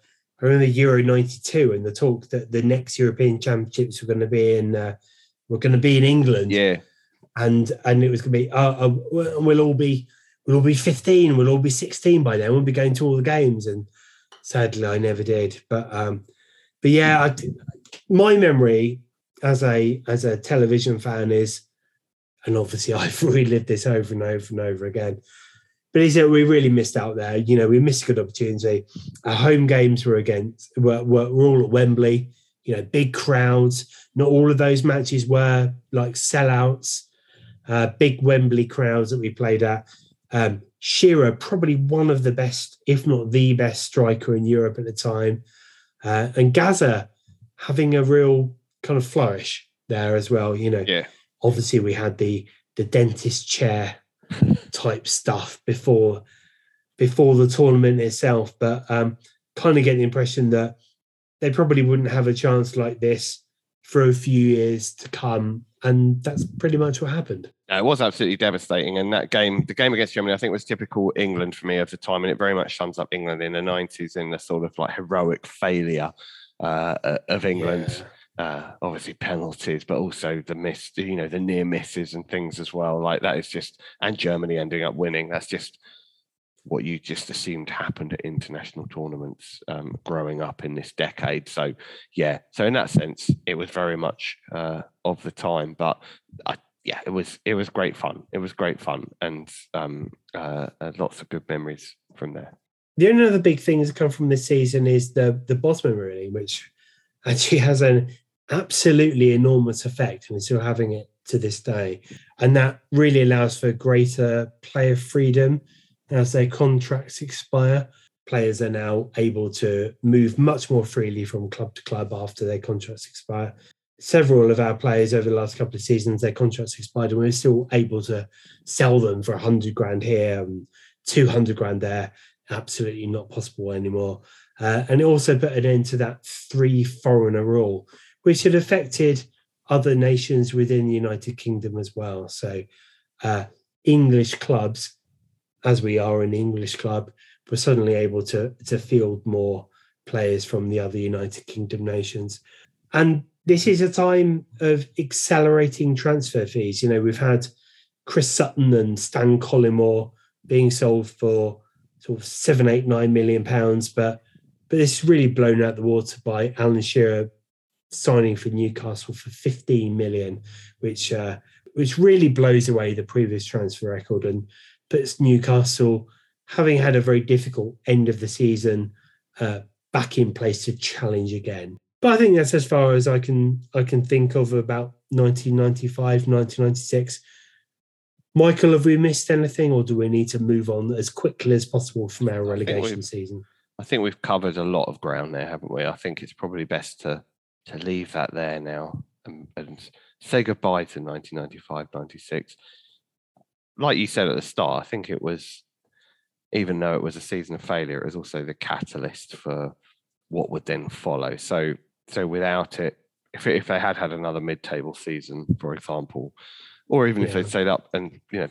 I remember Euro '92 and the talk that the next European Championships were going to be in, uh, were going to be in England, Yeah, and and it was going to be, uh, uh, we'll all be, we'll all be 15, we'll all be 16 by then, we'll be going to all the games, and sadly, I never did. But um, but yeah, I, my memory as a as a television fan is and obviously I've relived this over and over and over again. But he said we really missed out there. You know, we missed a good opportunity. Our home games were against were, were, were all at Wembley. You know, big crowds. Not all of those matches were like sellouts. Uh, big Wembley crowds that we played at. Um, Shearer, probably one of the best, if not the best striker in Europe at the time. Uh, and Gazza having a real kind of flourish there as well. You know, Yeah. obviously we had the the dentist chair type stuff before before the tournament itself, but um, kind of get the impression that they probably wouldn't have a chance like this for a few years to come, and that's pretty much what happened. No, it was absolutely devastating. And that game, the game against Germany, I think was typical England for me of the time. And it very much sums up England in the 90s in the sort of like heroic failure uh, uh, of England. Uh, obviously penalties, but also the miss, you know, the near misses and things as well. Like that is just, and Germany ending up winning. That's just what you just assumed happened at international tournaments um, growing up in this decade. So, yeah. So in that sense, it was very much uh, of the time. But I, yeah, it was it was great fun. It was great fun, and um, uh, uh, lots of good memories from there. The only other big thing that's come from this season is the the Bosman ruling, which actually has an absolutely enormous effect, and we're still having it to this day. And that really allows for greater player freedom as their contracts expire. Players are now able to move much more freely from club to club after their contracts expire. Several of our players over the last couple of seasons, their contracts expired, and we're still able to sell them for 100 grand here and 200 grand there. Absolutely not possible anymore. Uh, and it also put an end to that three foreigner rule, which had affected other nations within the United Kingdom as well. So, uh, English clubs, as we are an English club, were suddenly able to to field more players from the other United Kingdom nations. And this is a time of accelerating transfer fees. You know, we've had Chris Sutton and Stan Collymore being sold for sort of seven, eight, nine million pounds, but but this is really blown out the water by Alan Shearer signing for Newcastle for 15 million, which uh, which really blows away the previous transfer record and puts Newcastle, having had a very difficult end of the season, uh, back in place to challenge again. But I think that's as far as I can I can think of about 1995, 1996. Michael, have we missed anything, or do we need to move on as quickly as possible from our relegation season? I think we've covered a lot of ground there, haven't we? I think it's probably best to to leave that there now and, and say goodbye to 1995, 96. Like you said at the start, I think it was, even though it was a season of failure, it was also the catalyst for what would then follow. So, so without it, if if they had had another mid-table season, for example, or even if they'd stayed up and you know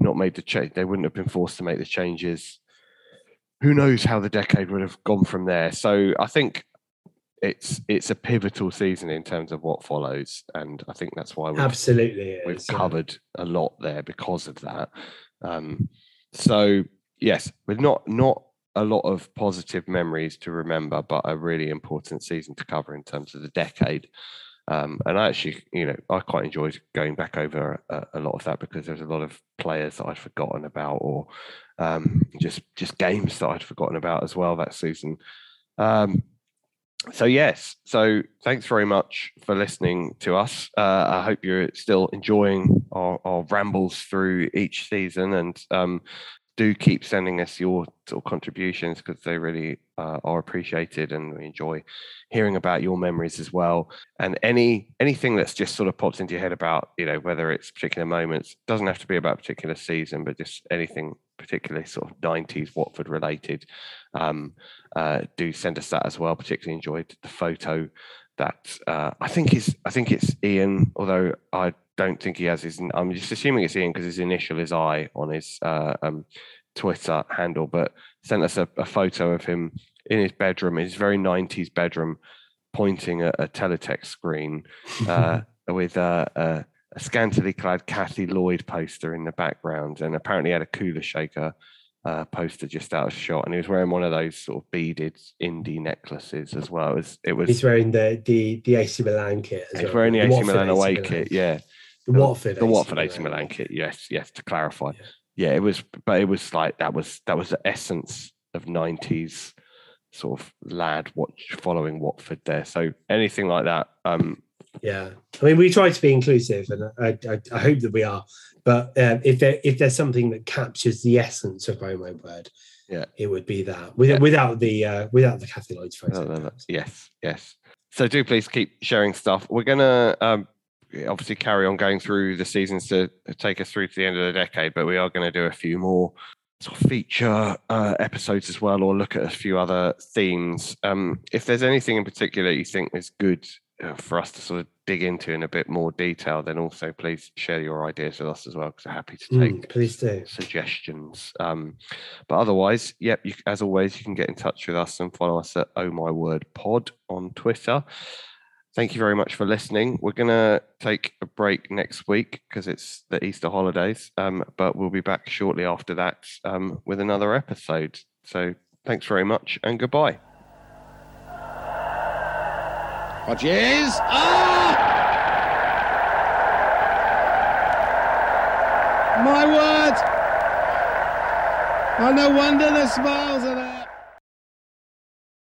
not made the change, they wouldn't have been forced to make the changes who knows how the decade would have gone from there. So I think it's it's a pivotal season in terms of what follows, and I think that's why we've, Absolutely, we've is, yeah. covered a lot there because of that. Um, so yes, with not not a lot of positive memories to remember, but a really important season to cover in terms of the decade. Um, and I actually, you know, I quite enjoyed going back over a, a lot of that because there's a lot of players that I'd forgotten about, or um, just just games that I'd forgotten about as well that season. Um, so yes, so thanks very much for listening to us. Uh, I hope you're still enjoying our, our rambles through each season, and um, do keep sending us your sort of contributions because they really uh, are appreciated, and we enjoy hearing about your memories as well. And any anything that's just sort of pops into your head about you know whether it's particular moments doesn't have to be about a particular season, but just anything particularly sort of 90s Watford related. Um, uh, do send us that as well. Particularly enjoyed the photo that uh, I think is I think it's Ian, although I don't think he has his. I'm just assuming it's Ian because his initial is I on his uh, um, Twitter handle, but sent us a, a photo of him in his bedroom, his very 90s bedroom, pointing at a teletext screen uh, with uh, a, a scantily clad Kathy Lloyd poster in the background, and apparently had a Kula Shaker uh, poster just out of shot, and he was wearing one of those sort of beaded indie necklaces as well. It was, it was He's wearing the the the AC Milan kit. As He's well, wearing the AC Watford Milan away Milan. kit, yeah. The Watford. the AC Watford AC Milan kit. Yes, yes. To clarify, Yeah. yeah. it was, but it was like that was that was the essence of '90s sort of lad watch following Watford there. So anything like that, um, Yeah, I mean, we try to be inclusive, and I, I, I hope that we are. But um, if there if there's something that captures the essence of Romo Word, Yeah. it would be that with, Yeah. without the uh, without the Kathy Lloyd's No, photo. no, no. Yes, yes. So do please keep sharing stuff. We're gonna um, obviously carry on going through the seasons to take us through to the end of the decade, but we are going to do a few more sort of feature uh, episodes as well, or look at a few other themes. Um, if there's anything in particular you think is good for us to sort of dig into in a bit more detail, then also please share your ideas with us as well, because we're happy to take Mm, please do. suggestions. Um, but otherwise, yep, you, as always, you can get in touch with us and follow us at Oh My Word Pod on Twitter. Thank you very much for listening. We're going to take a break next week because it's the Easter holidays, um, but we'll be back shortly after that um, with another episode. So thanks very much and goodbye. Hodges. Ah! My word! Oh, no wonder the smiles are.